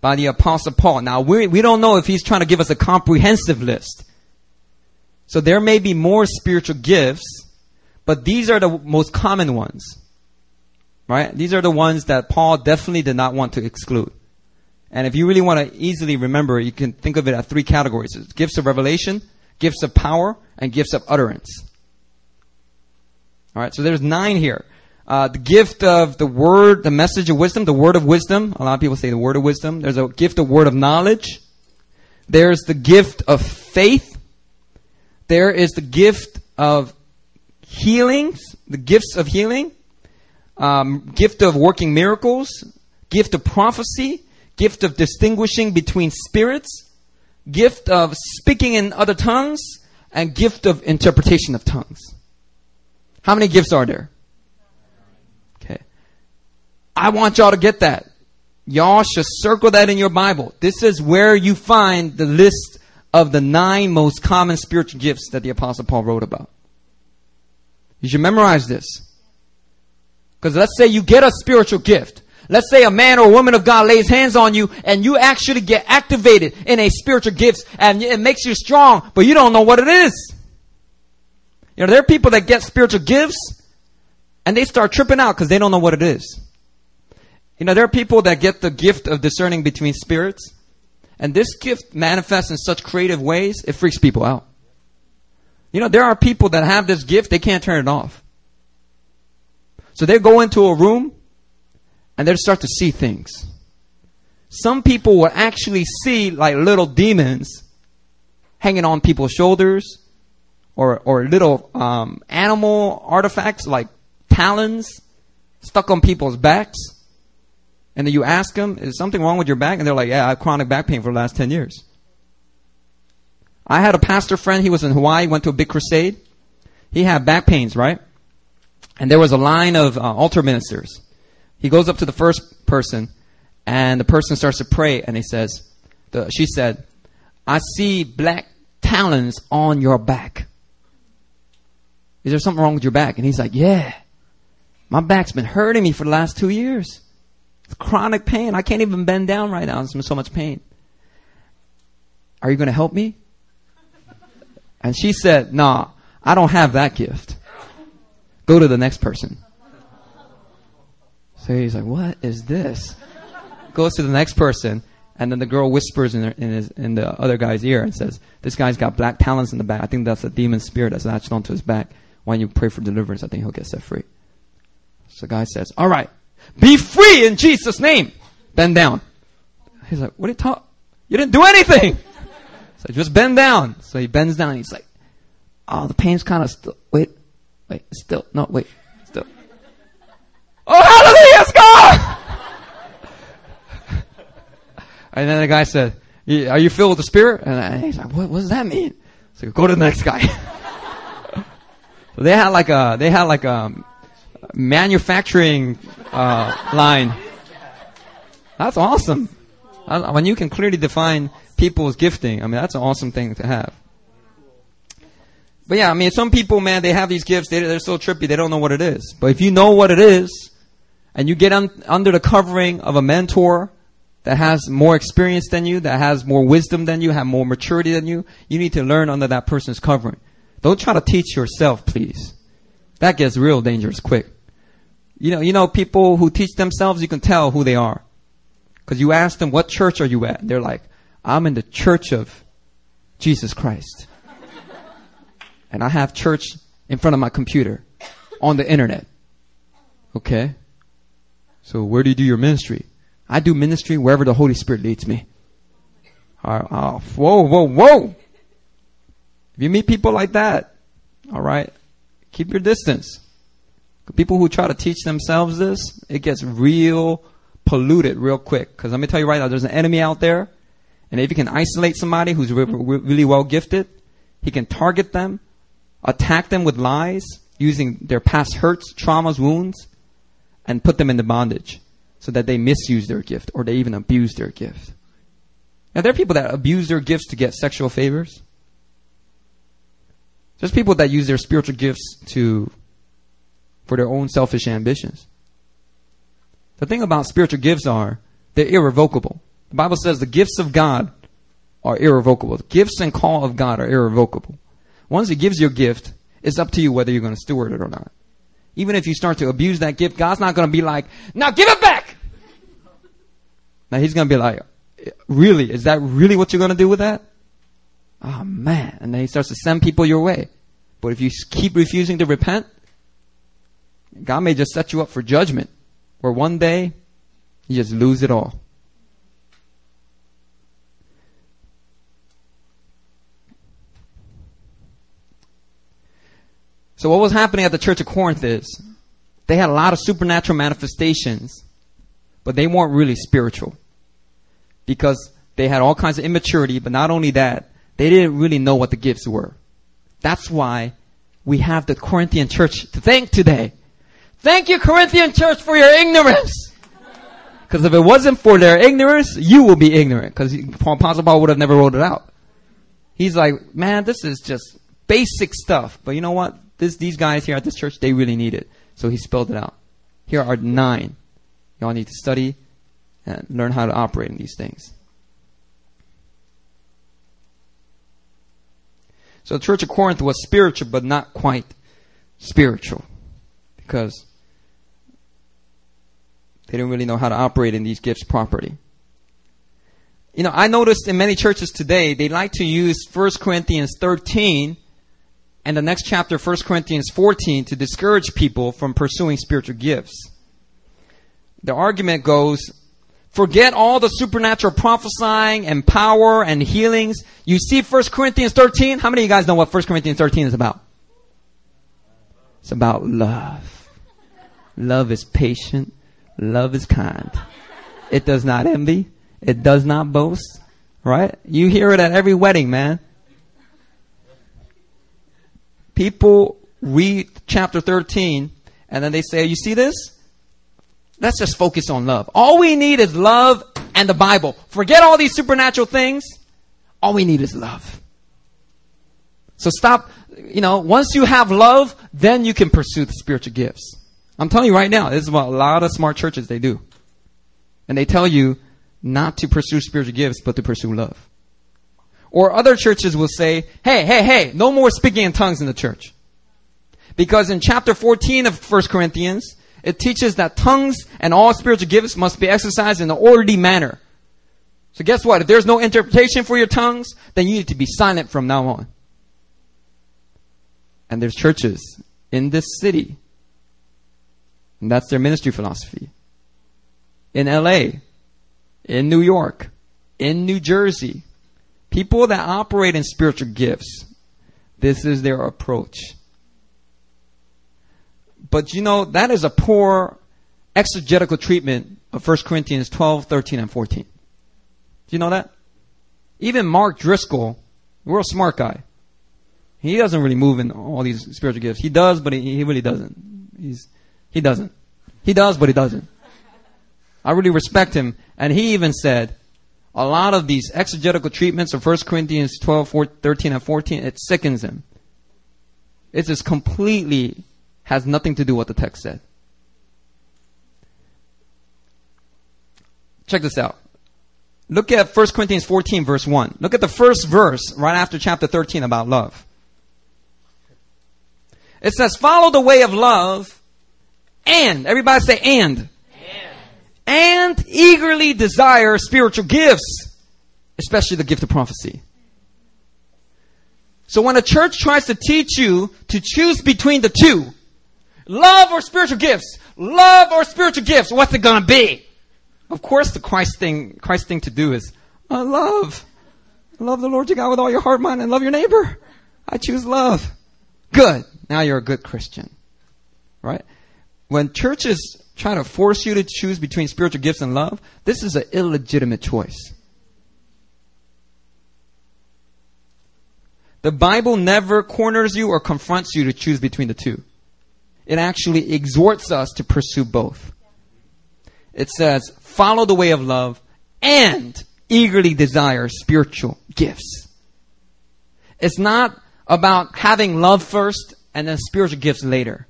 by the Apostle Paul. Now, we, we don't know if he's trying to give us a comprehensive list. So there may be more spiritual gifts but these are the most common ones. Right? These are the ones that Paul definitely did not want to exclude. And if you really want to easily remember, you can think of it as three categories. Gifts of revelation, gifts of power, and gifts of utterance. Alright, so there's nine here. Uh, the gift of the word, the message of wisdom, the word of wisdom. A lot of people say the word of wisdom. There's a gift of word of knowledge. There's the gift of faith. There is the gift of healings, the gifts of healing, um, gift of working miracles, gift of prophecy, gift of distinguishing between spirits, gift of speaking in other tongues, and gift of interpretation of tongues. How many gifts are there? Okay. I want y'all to get that. Y'all should circle that in your Bible. This is where you find the list of the nine most common spiritual gifts that the Apostle Paul wrote about. You should memorize this. Because let's say you get a spiritual gift. Let's say a man or a woman of God lays hands on you and you actually get activated in a spiritual gift and it makes you strong, but you don't know what it is. You know, there are people that get spiritual gifts and they start tripping out because they don't know what it is. You know, there are people that get the gift of discerning between spirits and this gift manifests in such creative ways, it freaks people out. You know, there are people that have this gift, they can't turn it off. So they go into a room and they start to see things. Some people will actually see like little demons hanging on people's shoulders or, or little um, animal artifacts like talons stuck on people's backs. And then you ask them, is something wrong with your back? And they're like, yeah, I have chronic back pain for the last 10 years. I had a pastor friend, he was in Hawaii, went to a big crusade. He had back pains, right? And there was a line of uh, altar ministers. He goes up to the first person, and the person starts to pray, and he says, the, she said, I see black talons on your back. Is there something wrong with your back? And he's like, yeah. My back's been hurting me for the last two years. It's chronic pain. I can't even bend down right now. In so much pain. Are you going to help me? And she said, nah, I don't have that gift. Go to the next person. So he's like, what is this? Goes to the next person, and then the girl whispers in, her, in, his, in the other guy's ear and says, this guy's got black talons in the back. I think that's a demon spirit that's latched onto his back. Don't you pray for deliverance? I think he'll get set free. So the guy says, all right, be free in Jesus' name. Bend down. He's like, what are you talking? You didn't do anything. So just bend down. So he bends down. he's like, oh, the pain's kind of still. Wait, wait, still. No, wait. Oh, hallelujah, it's gone! (laughs) and then the guy said, are you filled with the Spirit? And he's like, what, what does that mean? So go to the next guy. (laughs) so they had like a, they had like a manufacturing, uh, line. That's awesome. When you can clearly define people's gifting, I mean, that's an awesome thing to have. But yeah, I mean, some people, man, they have these gifts, they, they're so trippy, they don't know what it is. But if you know what it is, and you get un- under the covering of a mentor that has more experience than you, that has more wisdom than you, have more maturity than you, you need to learn under that person's covering. Don't try to teach yourself, please. That gets real dangerous quick. You know, you know, people who teach themselves, you can tell who they are. Cause you ask them, what church are you at? They're like, I'm in the church of Jesus Christ. and I have church in front of my computer on the internet. Okay? So where do you do your ministry? I do ministry wherever the Holy Spirit leads me. Uh, uh, whoa, whoa, whoa! If you meet people like that, all right, keep your distance. People who try to teach themselves this, it gets real polluted real quick. Because let me tell you right now, there's an enemy out there, and if you can isolate somebody who's re- re- really well gifted, he can target them, attack them with lies, using their past hurts, traumas, wounds, and put them into bondage so that they misuse their gift or they even abuse their gift. Now, there are people that abuse their gifts to get sexual favors. There's people that use their spiritual gifts to for their own selfish ambitions. The thing about spiritual gifts are they're irrevocable. The Bible says the gifts of God are irrevocable. The gifts and call of God are irrevocable. Once He gives you a gift, it's up to you whether you're going to steward it or not. Even if you start to abuse that gift, God's not going to be like, now give it back! Now He's going to be like, really? Is that really what you're going to do with that? Oh man. And then He starts to send people your way. But if you keep refusing to repent, God may just set you up for judgment, where one day you just lose it all. So what was happening at the church of Corinth is they had a lot of supernatural manifestations, but they weren't really spiritual. Because they had all kinds of immaturity, but not only that, they didn't really know what the gifts were. That's why we have the Corinthian church to thank today. Thank you, Corinthian church, for your ignorance. (laughs) Because if it wasn't for their ignorance, you will be ignorant. Because Apostle Paul would have never wrote it out. He's like, man, this is just basic stuff. But you know what? This, these guys here at this church, they really need it. So he spelled it out. Here are nine. Y'all need to study and learn how to operate in these things. So the church of Corinth was spiritual, but not quite spiritual. Because they didn't really know how to operate in these gifts properly. You know, I noticed in many churches today, they like to use 1 Corinthians 13 and the next chapter, 1 Corinthians 14, to discourage people from pursuing spiritual gifts. The argument goes, forget all the supernatural prophesying and power and healings. You see 1 Corinthians 13? How many of you guys know what 1 Corinthians 13 is about? It's about love. Love is patient. Love is kind. It does not envy. It does not boast. Right? You hear it at every wedding, man. People read chapter 13 and then they say, you see this? Let's just focus on love. All we need is love and the Bible. Forget all these supernatural things. All we need is love. So stop, you know, once you have love, then you can pursue the spiritual gifts. I'm telling you right now, this is what a lot of smart churches they do. And they tell you not to pursue spiritual gifts, but to pursue love. Or other churches will say, hey, hey, hey, no more speaking in tongues in the church. Because in chapter 14 of 1 Corinthians, it teaches that tongues and all spiritual gifts must be exercised in an orderly manner. So guess what? If there's no interpretation for your tongues, then you need to be silent from now on. And there's churches in this city. And that's their ministry philosophy. In LA, in New York, in New Jersey, People that operate in spiritual gifts, this is their approach. But you know, that is a poor exegetical treatment of 1 Corinthians 12, 13, and 14. Do you know that? Even Mark Driscoll, real smart guy, he doesn't really move in all these spiritual gifts. He does, but he, he really doesn't. He's, he doesn't. He does, but he doesn't. I really respect him. And he even said, a lot of these exegetical treatments of 1 Corinthians 12, 14, 13, and 14, it sickens him. It just completely has nothing to do with what the text said. Check this out. Look at 1 Corinthians 14, verse 1. Look at the first verse right after chapter 13 about love. It says, Follow the way of love and, everybody say, and. And. Eagerly desire spiritual gifts, especially the gift of prophecy. So when a church tries to teach you to choose between the two, love or spiritual gifts, love or spiritual gifts, what's it gonna be? Of course, the Christ thing, Christ thing to do is, I love. Love the Lord your God with all your heart, mind, and love your neighbor. I choose love. Good. Now you're a good Christian. Right? When churches try to force you to choose between spiritual gifts and love, this is an illegitimate choice. The Bible never corners you or confronts you to choose between the two. It actually exhorts us to pursue both. It says, follow the way of love and eagerly desire spiritual gifts. It's not about having love first and then spiritual gifts later.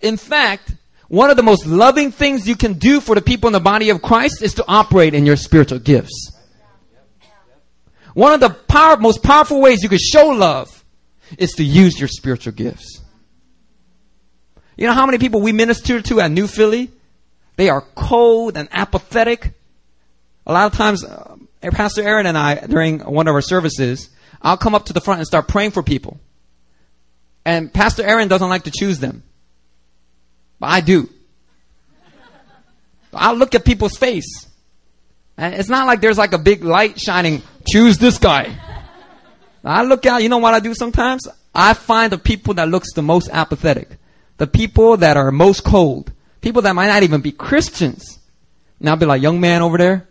In fact, one of the most loving things you can do for the people in the body of Christ is to operate in your spiritual gifts. One of the power, most powerful ways you can show love is to use your spiritual gifts. You know how many people we minister to at New Philly? They are cold and apathetic. A lot of times, uh, Pastor Erin and I, during one of our services, I'll come up to the front and start praying for people. And Pastor Erin doesn't like to choose them. But I do. I'll look at people's face. And it's not like there's like a big light shining, choose this guy. I look out, you know what I do sometimes? I find the people that looks the most apathetic. The people that are most cold. People that might not even be Christians. Now I'll be like, young man over there.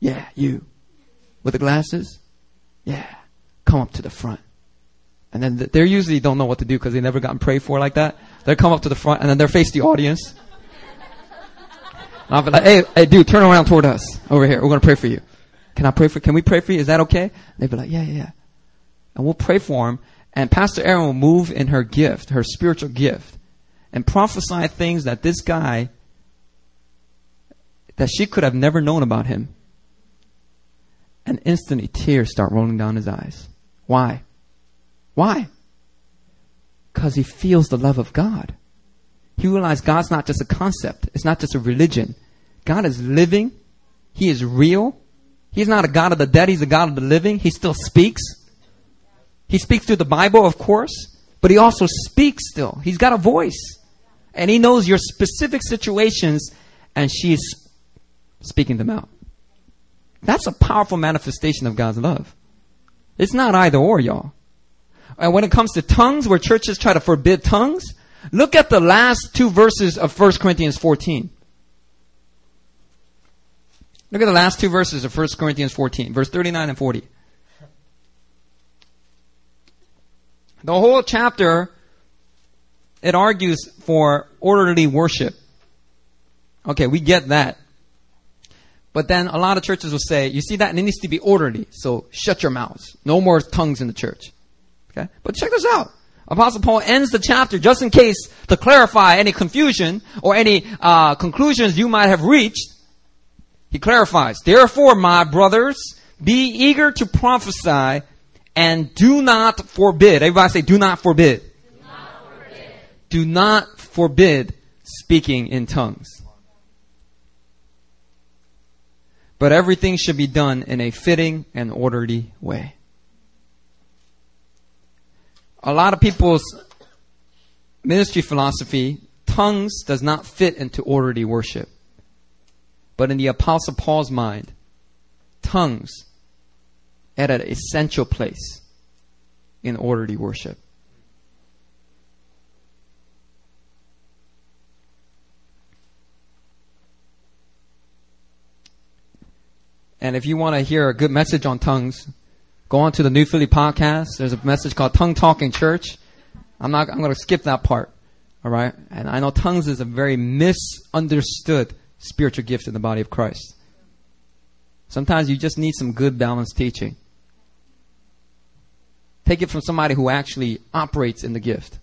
Yeah, you. With the glasses. Yeah. Come up to the front. And then they usually don't know what to do because they never gotten prayed for like that. They come up to the front and then they face the audience. And I'll be like, hey, hey, dude, turn around toward us over here. We're going to pray for you. Can I pray for, can we pray for you? Is that okay? They'd be like, yeah, yeah, yeah. And we'll pray for him. And Pastor Erin will move in her gift, her spiritual gift and prophesy things that this guy that she could have never known about him. And instantly tears start rolling down his eyes. Why? Why? Because he feels the love of God. He realized God's not just a concept. It's not just a religion. God is living. He is real. He's not a God of the dead. He's a God of the living. He still speaks. He speaks through the Bible, of course, but he also speaks still. He's got a voice and He knows your specific situations, and she's speaking them out. That's a powerful manifestation of God's love. It's not either or, y'all. And when it comes to tongues, where churches try to forbid tongues, look at the last two verses of 1 Corinthians 14. Look at the last two verses of 1 Corinthians 14, verse 39 and 40. The whole chapter it argues for orderly worship. Okay, we get that. But then a lot of churches will say, you see that, and it needs to be orderly. So shut your mouths. No more tongues in the church. Okay? But check this out. Apostle Paul ends the chapter just in case to clarify any confusion or any uh, conclusions you might have reached. He clarifies, therefore, my brothers, be eager to prophesy and do not forbid. Everybody say, do not forbid do not forbid speaking in tongues. But everything should be done in a fitting and orderly way. A lot of people's ministry philosophy, tongues does not fit into orderly worship. But in the Apostle Paul's mind, tongues at an essential place in orderly worship. And if you want to hear a good message on tongues, go on to the New Philly podcast. There's a message called Tongue Talking Church. I'm not, I'm going to skip that part. All right. And I know tongues is a very misunderstood spiritual gift in the body of Christ. Sometimes you just need some good balanced teaching. Take it from somebody who actually operates in the gift.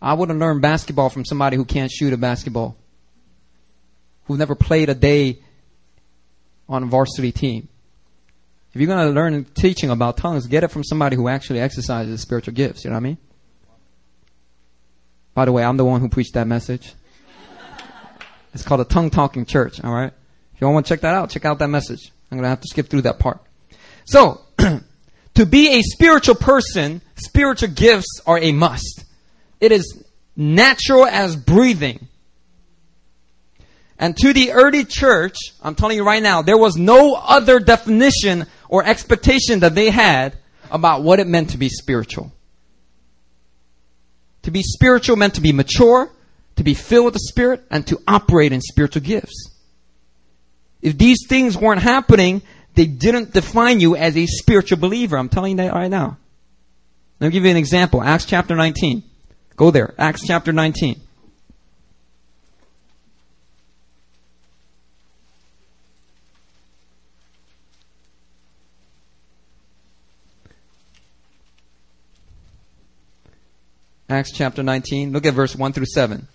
I wouldn't learn basketball from somebody who can't shoot a basketball, who never played a day on a varsity team. If you're going to learn teaching about tongues, get it from somebody who actually exercises spiritual gifts. You know what I mean? By the way, I'm the one who preached that message. It's called a tongue talking church. All right. If you want to check that out, check out that message. I'm going to have to skip through that part. So, (clears throat) to be a spiritual person, spiritual gifts are a must. It is natural as breathing. And to the early church, I'm telling you right now, there was no other definition or expectation that they had about what it meant to be spiritual. To be spiritual meant to be mature, to be filled with the Spirit, and to operate in spiritual gifts. If these things weren't happening, they didn't define you as a spiritual believer. I'm telling you that right now. Let me give you an example. Acts chapter 19. Go there. Acts chapter 19. Acts chapter 19. Look at verse 1 through 7.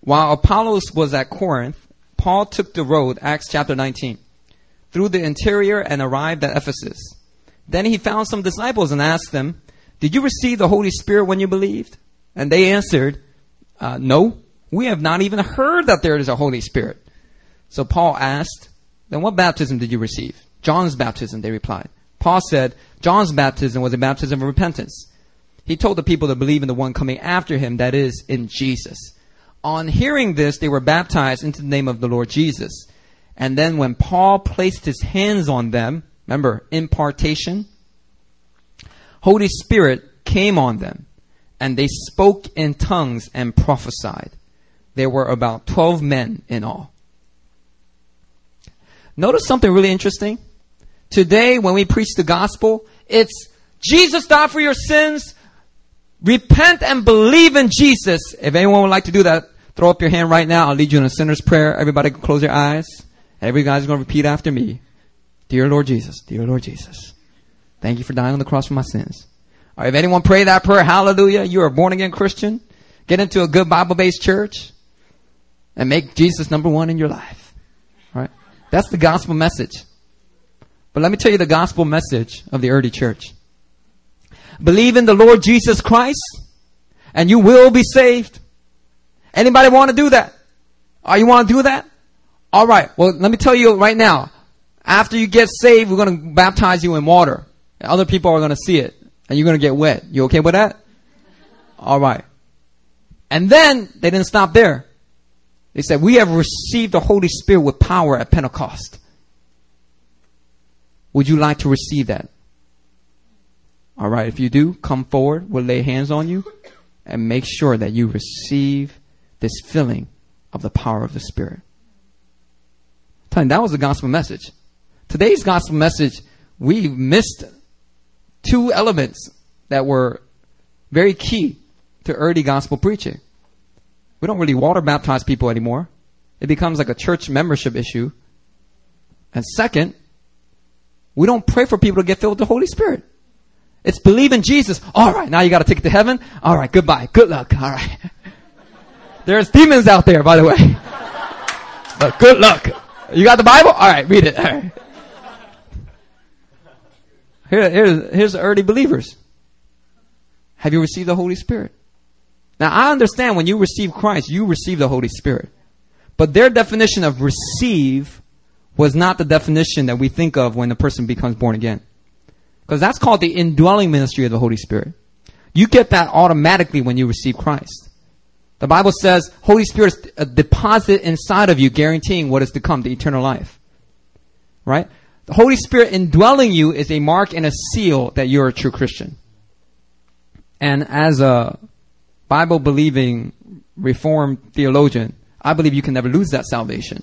While Apollos was at Corinth, Paul took the road, Acts chapter 19, through the interior and arrived at Ephesus. Then he found some disciples and asked them, Did you receive the Holy Spirit when you believed? And they answered, uh, No, we have not even heard that there is a Holy Spirit. So Paul asked, Then what baptism did you receive? John's baptism, they replied. Paul said, John's baptism was a baptism of repentance. He told the people to believe in the one coming after him, that is, in Jesus. On hearing this, they were baptized into the name of the Lord Jesus. And then when Paul placed his hands on them, remember, impartation, Holy Spirit came on them, and they spoke in tongues and prophesied. There were about 12 men in all. Notice something really interesting. Today, when we preach the gospel, it's Jesus died for your sins. Repent and believe in Jesus. If anyone would like to do that, throw up your hand right now. I'll lead you in a sinner's prayer. Everybody close your eyes. Every guy's going to repeat after me. Dear Lord Jesus, dear Lord Jesus, thank you for dying on the cross for my sins. Or if anyone pray that prayer, hallelujah, you are a born again Christian. Get into a good Bible based church and make Jesus number one in your life. All right? That's the gospel message. But let me tell you the gospel message of the early church. Believe in the Lord Jesus Christ and you will be saved. Anybody want to do that? Are oh, you want to do that? All right. Well, let me tell you right now. After you get saved, we're going to baptize you in water. Other people are going to see it and you're going to get wet. You okay with that? All right. And then they didn't stop there. They said, we have received the Holy Spirit with power at Pentecost. Would you like to receive that? All right, if you do, come forward. We'll lay hands on you and make sure that you receive this filling of the power of the Spirit. Tell that was the gospel message. Today's gospel message, we missed two elements that were very key to early gospel preaching. We don't really water baptize people anymore. It becomes like a church membership issue. And second, we don't pray for people to get filled with the Holy Spirit. It's believe in Jesus. All right, now you got take it to heaven. All right, goodbye. Good luck. All right. (laughs) There's demons out there, by the way. (laughs) But good luck. You got the Bible? All right, read it. All right. Here, here's, here's the early believers. Have you received the Holy Spirit? Now, I understand when you receive Christ, you receive the Holy Spirit. But their definition of receive was not the definition that we think of when a person becomes born again. Because that's called the indwelling ministry of the Holy Spirit. You get that automatically when you receive Christ. The Bible says Holy Spirit is a deposit inside of you, guaranteeing what is to come, the eternal life. Right? The Holy Spirit indwelling you is a mark and a seal that you're a true Christian. And as a Bible believing Reformed theologian, I believe you can never lose that salvation.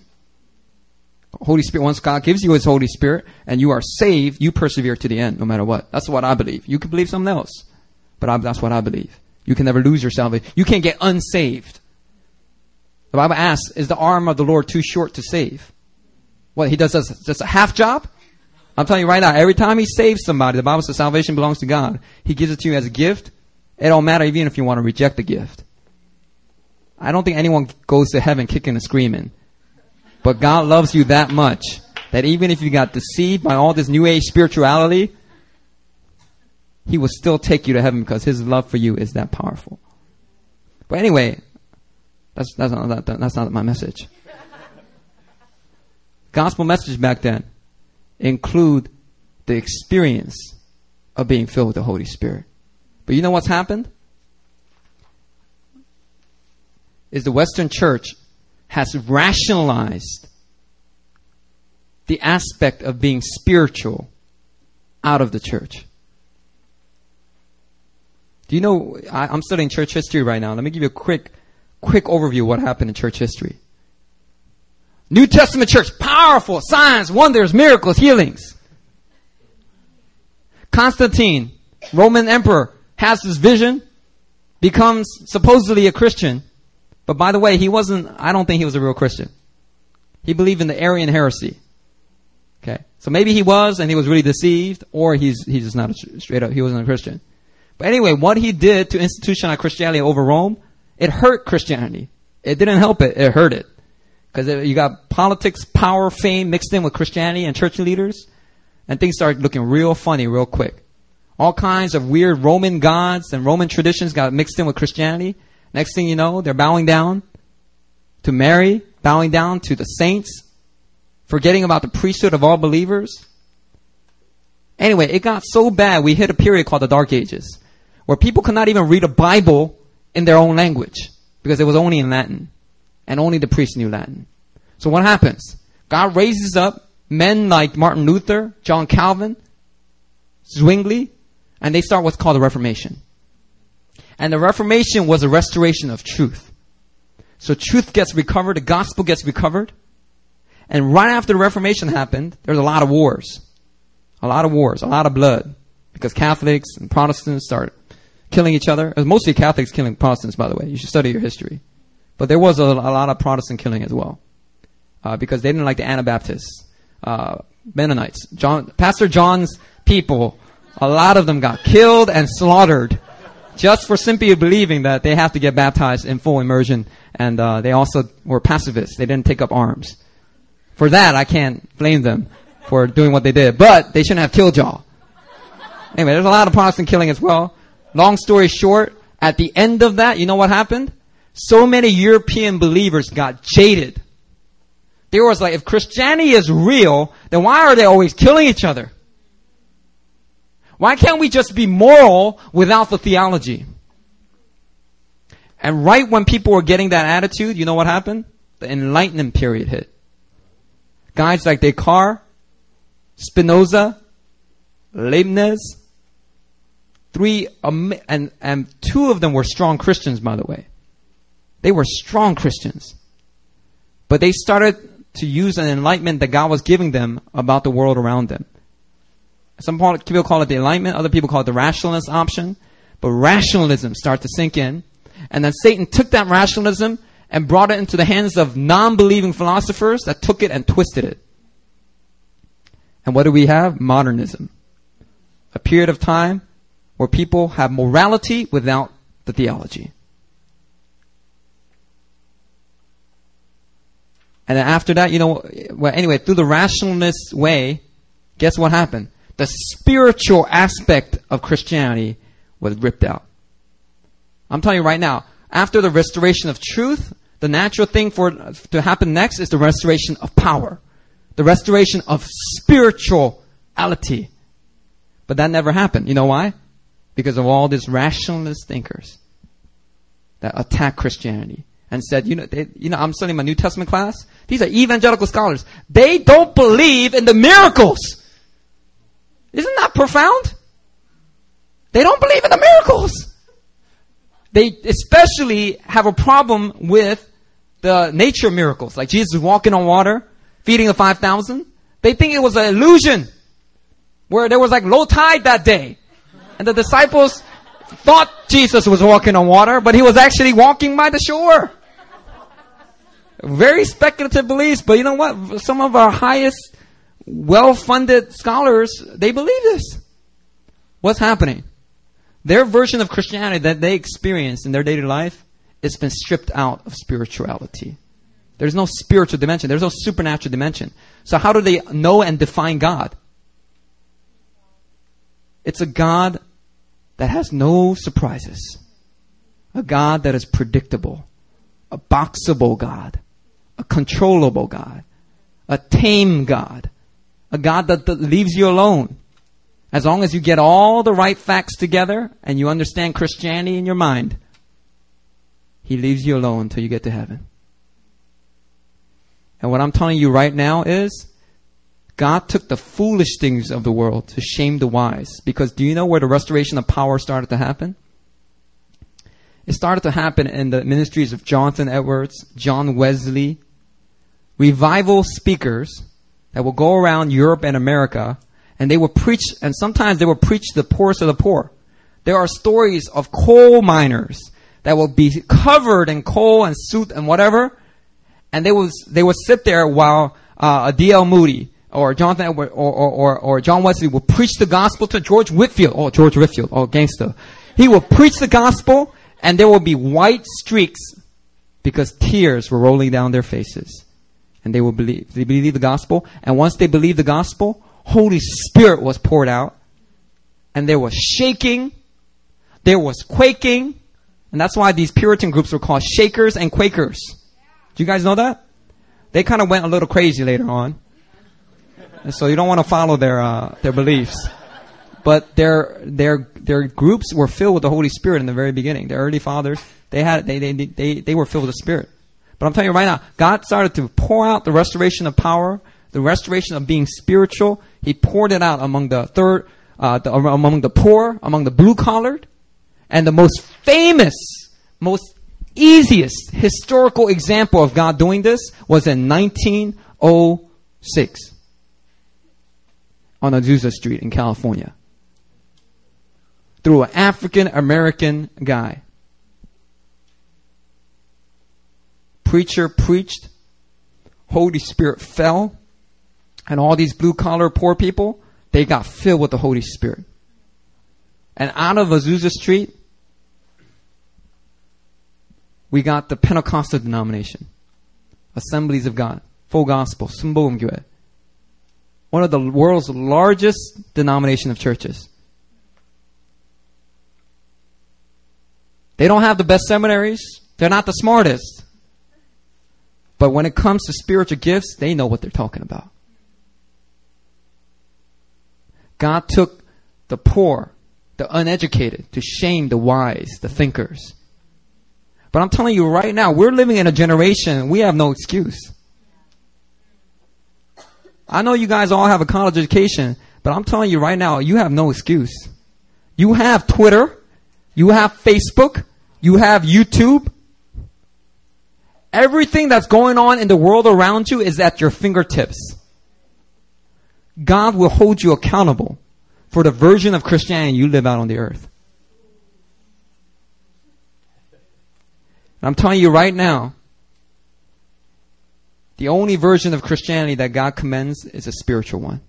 Holy Spirit, once God gives you His Holy Spirit and you are saved, you persevere to the end, no matter what. That's what I believe. You can believe something else, but I, that's what I believe. You can never lose your salvation. You can't get unsaved. The Bible asks, is the arm of the Lord too short to save? What, he does just a half job? I'm telling you right now, every time he saves somebody, the Bible says salvation belongs to God. He gives it to you as a gift. It don't matter even if you want to reject the gift. I don't think anyone goes to heaven kicking and screaming. But God loves you that much that even if you got deceived by all this new age spirituality, He will still take you to heaven because His love for you is that powerful. But anyway, that's, that's, not, that, that's not my message. Gospel message back then include the experience of being filled with the Holy Spirit. But you know what's happened? Is the Western church has rationalized the aspect of being spiritual out of the church. Do you know, I, am studying church history right now. Let me give you a quick, quick overview of what happened in church history. New Testament church, powerful, signs, wonders, miracles, healings. Constantine, Roman emperor, has this vision, becomes supposedly a Christian, but by the way, he wasn't, I don't think he was a real Christian. He believed in the Arian heresy. Okay. So maybe he was and he was really deceived, or he's, he's just not a, straight up, he wasn't a Christian. But anyway, what he did to institutionalize Christianity over Rome, it hurt Christianity. It didn't help it, it hurt it. Because you got politics, power, fame mixed in with Christianity and church leaders, and things started looking real funny real quick. All kinds of weird Roman gods and Roman traditions got mixed in with Christianity. Next thing you know, they're bowing down to Mary, bowing down to the saints, forgetting about the priesthood of all believers. Anyway, it got so bad, we hit a period called the Dark Ages, where people could not even read a Bible in their own language, because it was only in Latin, and only the priests knew Latin. So what happens? God raises up men like Martin Luther, John Calvin, Zwingli, and they start what's called the Reformation. And the Reformation was a restoration of truth. So truth gets recovered, the gospel gets recovered, and right after the Reformation happened, there was a lot of wars. A lot of wars, a lot of blood. Because Catholics and Protestants started killing each other. It was mostly Catholics killing Protestants, by the way. You should study your history. But there was a, a lot of Protestant killing as well. Uh, because they didn't like the Anabaptists, uh, Mennonites. John, Pastor John's people, a lot of them got killed and slaughtered just for simply believing that they have to get baptized in full immersion. And uh, they also were pacifists. They didn't take up arms. For that, I can't blame them for doing what they did. But they shouldn't have killed y'all. Anyway, there's a lot of Protestant killing as well. Long story short, at the end of that, you know what happened? So many European believers got jaded. They was like, if Christianity is real, then why are they always killing each other? Why can't we just be moral without the theology? And right when people were getting that attitude, you know what happened? The Enlightenment period hit. Guys like Descartes, Spinoza, Leibniz, three, and, and two of them were strong Christians, by the way. They were strong Christians. But they started to use an enlightenment that God was giving them about the world around them. Some people call it the enlightenment, other people call it the rationalist option. But rationalism started to sink in. And then Satan took that rationalism and brought it into the hands of non-believing philosophers that took it and twisted it. And what do we have? Modernism. A period of time where people have morality without the theology. And then after that, you know, well, anyway, through the rationalist way, guess what happened? The spiritual aspect of Christianity was ripped out. I'm telling you right now, after the restoration of truth, the natural thing for to happen next is the restoration of power, the restoration of spirituality. But that never happened. You know why? Because of all these rationalist thinkers that attack Christianity and said, you know, they, you know, I'm studying my New Testament class. These are evangelical scholars. They don't believe in the miracles. Isn't that profound? They don't believe in the miracles. They especially have a problem with the nature miracles, like Jesus walking on water, feeding the 5,000. They think it was an illusion where there was like low tide that day. And the disciples thought Jesus was walking on water, but he was actually walking by the shore. Very speculative beliefs, but you know what? Some of our highest, well-funded scholars, they believe this. What's happening? Their version of Christianity that they experience in their daily life, it's been stripped out of spirituality. There's no spiritual dimension. There's no supernatural dimension. So how do they know and define God? It's a God that has no surprises. A God that is predictable. A boxable God. A controllable God. A tame God. A God that, leaves you alone. As long as you get all the right facts together and you understand Christianity in your mind, He leaves you alone until you get to heaven. And what I'm telling you right now is God took the foolish things of the world to shame the wise. Because do you know where the restoration of power started to happen? It started to happen in the ministries of Jonathan Edwards, John Wesley, revival speakers that will go around Europe and America and they will preach, and sometimes they will preach the poorest of the poor. There are stories of coal miners that will be covered in coal and soot and whatever, and they will they will sit there while uh, D.L. Moody or Jonathan or, or, or, or John Wesley will preach the gospel to George Whitefield. Oh, George Whitefield, oh, gangster. He will preach the gospel, and there will be white streaks because tears were rolling down their faces, and they will believe they believe the gospel. And once they believe the gospel, Holy Spirit was poured out, and there was shaking, there was quaking, and that's why these Puritan groups were called Shakers and Quakers. Do you guys know that? They kind of went a little crazy later on. And so you don't want to follow their uh, their beliefs. But their their their groups were filled with the Holy Spirit in the very beginning. The early fathers, they had they they they, they were filled with the Spirit. But I'm telling you right now, God started to pour out the restoration of power, the restoration of being spiritual. He poured it out among the third, uh, the, among the poor, among the blue collared, and the most famous, most easiest historical example of God doing this was in 1906 on Azusa Street in California through an African American guy. Preacher preached, Holy Spirit fell, and all these blue collar poor people, they got filled with the Holy Spirit. And out of Azusa Street, we got the Pentecostal denomination, Assemblies of God, Full Gospel, Sunbogeum One of the world's largest denomination of churches. They don't have the best seminaries. They're not the smartest. But when it comes to spiritual gifts, they know what they're talking about. God took the poor, the uneducated, to shame the wise, the thinkers. But I'm telling you right now, we're living in a generation, we have no excuse. I know you guys all have a college education, but I'm telling you right now, you have no excuse. You have Twitter, you have Facebook, you have YouTube. Everything that's going on in the world around you is at your fingertips. God will hold you accountable for the version of Christianity you live out on the earth. I'm telling you right now, the only version of Christianity that God commends is a spiritual one.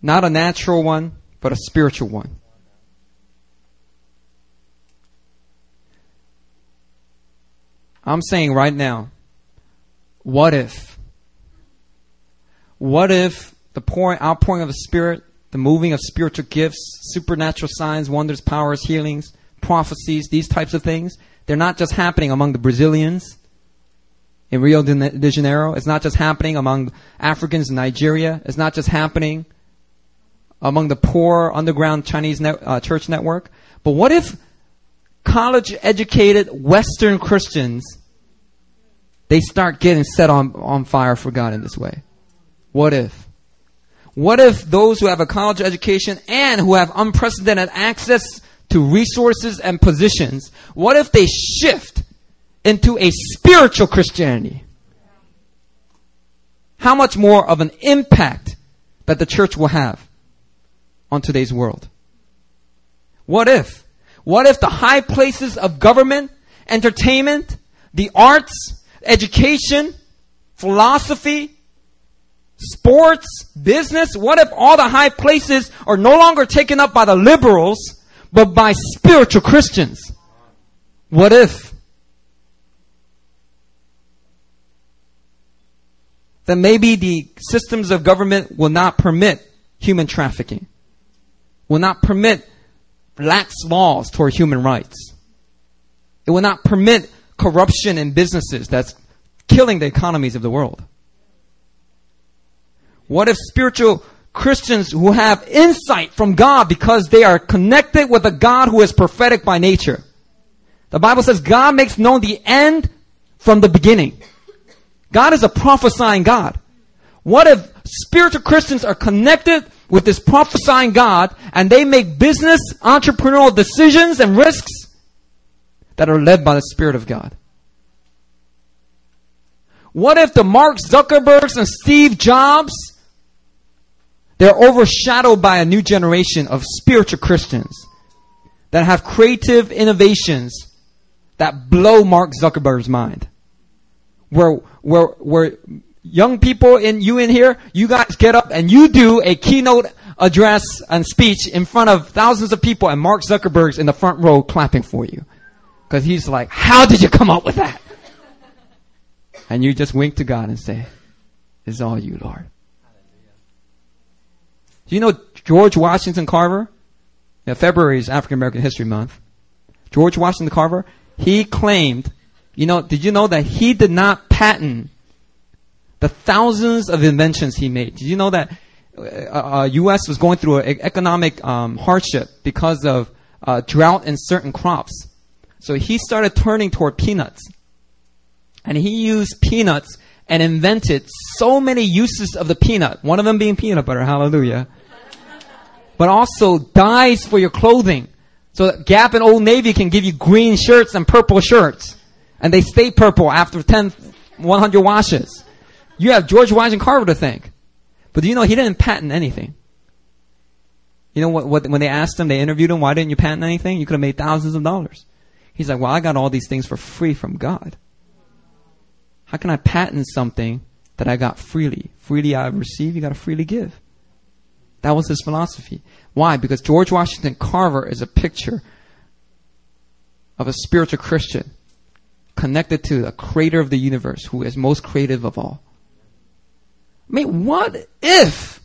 Not a natural one, but a spiritual one. I'm saying right now, what if? What if the pouring, outpouring of the Spirit, the moving of spiritual gifts, supernatural signs, wonders, powers, healings, prophecies, these types of things, they're not just happening among the Brazilians in Rio de Janeiro. It's not just happening among Africans in Nigeria. It's not just happening among the poor underground Chinese net, uh, church network. But what if college educated Western Christians they start getting set on, on fire for God in this way. What if? What if those who have a college education and who have unprecedented access to resources and positions, what if they shift into a spiritual Christianity? How much more of an impact that the church will have on today's world? What if? What if the high places of government entertainment, the arts, education, philosophy, sports, business? What if all the high places are no longer taken up by the liberals, but by spiritual Christians? What if? Then maybe the systems of government will not permit human trafficking, will not permit lax laws toward human rights. It will not permit corruption in businesses that's killing the economies of the world. What if spiritual Christians who have insight from God because they are connected with a God who is prophetic by nature? The Bible says God makes known the end from the beginning. God is a prophesying God. What if spiritual Christians are connected with this prophesying God and they make business, entrepreneurial decisions and risks that are led by the Spirit of God? What if the Mark Zuckerbergs and Steve Jobs they're overshadowed by a new generation of spiritual Christians that have creative innovations that blow Mark Zuckerberg's mind. Where, where, where young people in you in here, you guys get up and you do a keynote address and speech in front of thousands of people and Mark Zuckerberg's in the front row clapping for you. Cause he's like, how did you come up with that? And you just wink to God and say, it's all you, Lord. Do you know George Washington Carver? Yeah, February is African American History Month. George Washington Carver, he claimed, you know, did you know that he did not patent the thousands of inventions he made? Did you know that uh, uh, U.S. was going through an economic um, hardship because of uh, drought in certain crops? So he started turning toward peanuts. And he used peanuts and invented so many uses of the peanut. One of them being peanut butter. Hallelujah but also dyes for your clothing. So Gap and Old Navy can give you green shirts and purple shirts. And they stay purple after 10, 100 washes. You have George Washington Carver to thank. But do you know he didn't patent anything? You know what, what, when they asked him, they interviewed him, why didn't you patent anything? You could have made thousands of dollars. He's like, well, I got all these things for free from God. How can I patent something that I got freely? Freely I receive, you gotta freely give. That was his philosophy. Why? Because George Washington Carver is a picture of a spiritual Christian connected to the creator of the universe who is most creative of all. I mean, what if?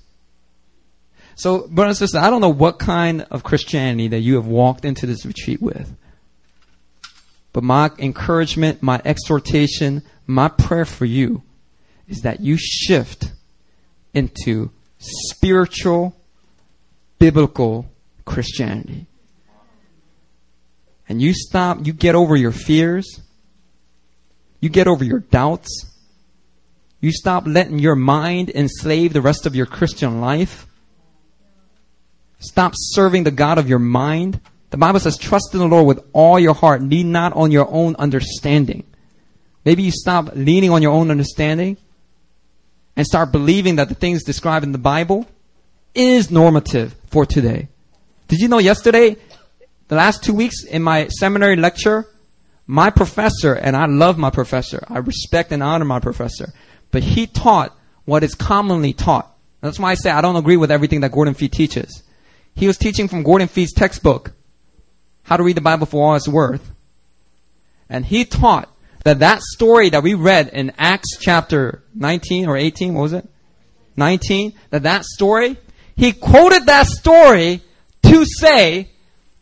So, brothers and sisters, I don't know what kind of Christianity that you have walked into this retreat with. But my encouragement, my exhortation, my prayer for you is that you shift into spiritual, biblical Christianity. And you stop, you get over your fears, you get over your doubts, you stop letting your mind enslave the rest of your Christian life. Stop serving the God of your mind. The Bible says, trust in the Lord with all your heart, lean not on your own understanding. Maybe you stop leaning on your own understanding and start believing that the things described in the Bible is normative for today. Did you know yesterday, the last two weeks in my seminary lecture, my professor, and I love my professor, I respect and honor my professor, but he taught what is commonly taught. That's why I say I don't agree with everything that Gordon Fee teaches. He was teaching from Gordon Fee's textbook, How to Read the Bible for All It's Worth. And he taught that that story that we read in Acts chapter 19 or 18, what was it? 19, that that story, he quoted that story to say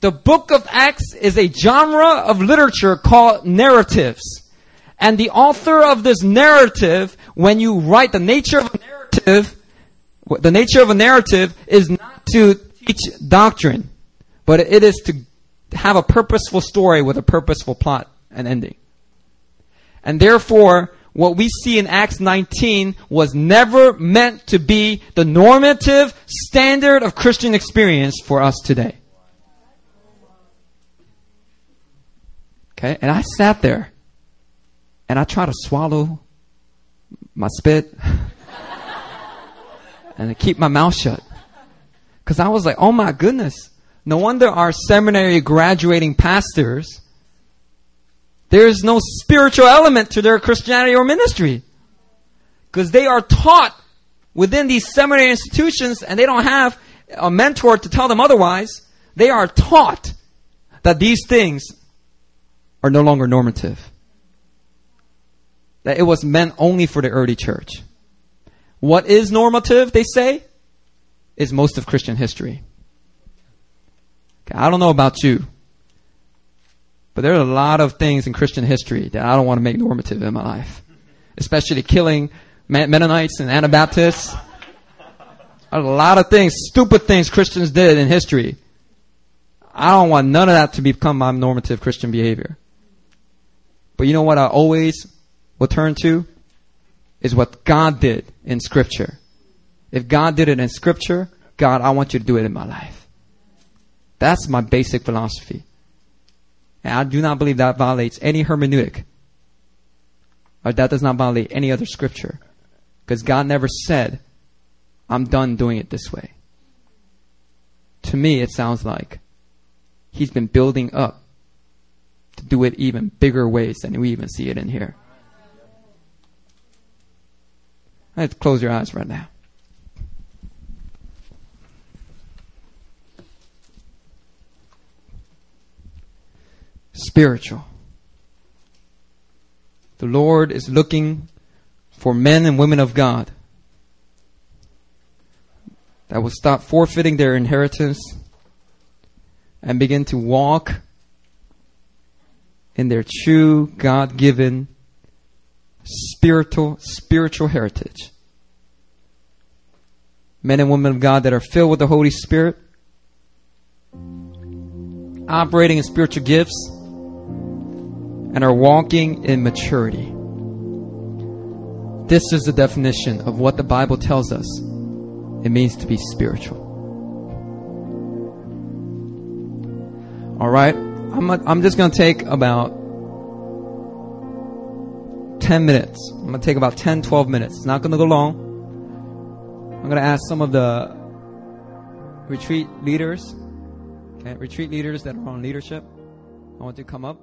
the book of Acts is a genre of literature called narratives. And the author of this narrative, when you write the nature of a narrative, the nature of a narrative is not to teach doctrine, but it is to have a purposeful story with a purposeful plot and ending. And therefore, what we see in Acts 19 was never meant to be the normative standard of Christian experience for us today. Okay, and I sat there and I tried to swallow my spit (laughs) and keep my mouth shut. Because I was like, oh my goodness. No wonder our seminary graduating pastors There is no spiritual element to their Christianity or ministry. Because they are taught within these seminary institutions and they don't have a mentor to tell them otherwise. They are taught that these things are no longer normative. That it was meant only for the early church. What is normative, they say, is most of Christian history. I don't know about you, but there are a lot of things in Christian history that I don't want to make normative in my life. Especially killing Mennonites and Anabaptists. A lot of things, stupid things Christians did in history. I don't want none of that to become my normative Christian behavior. But you know what I always will turn to? Is what God did in Scripture. If God did it in Scripture, God, I want you to do it in my life. That's my basic philosophy. And I do not believe that violates any hermeneutic. Or that does not violate any other scripture. Because God never said, I'm done doing it this way. To me, it sounds like He's been building up to do it even bigger ways than we even see it in here. To close your eyes right now. Spiritual. The Lord is looking for men and women of God that will stop forfeiting their inheritance and begin to walk in their true God given spiritual spiritual heritage. Men and women of God that are filled with the Holy Spirit, operating in spiritual gifts, and are walking in maturity. This is the definition of what the Bible tells us it means to be spiritual. All right? I'm, a, I'm just going to take about 10 minutes. I'm going to take about 10, 12 minutes. It's not going to go long. I'm going to ask some of the retreat leaders, okay, retreat leaders that are on leadership. I want to come up.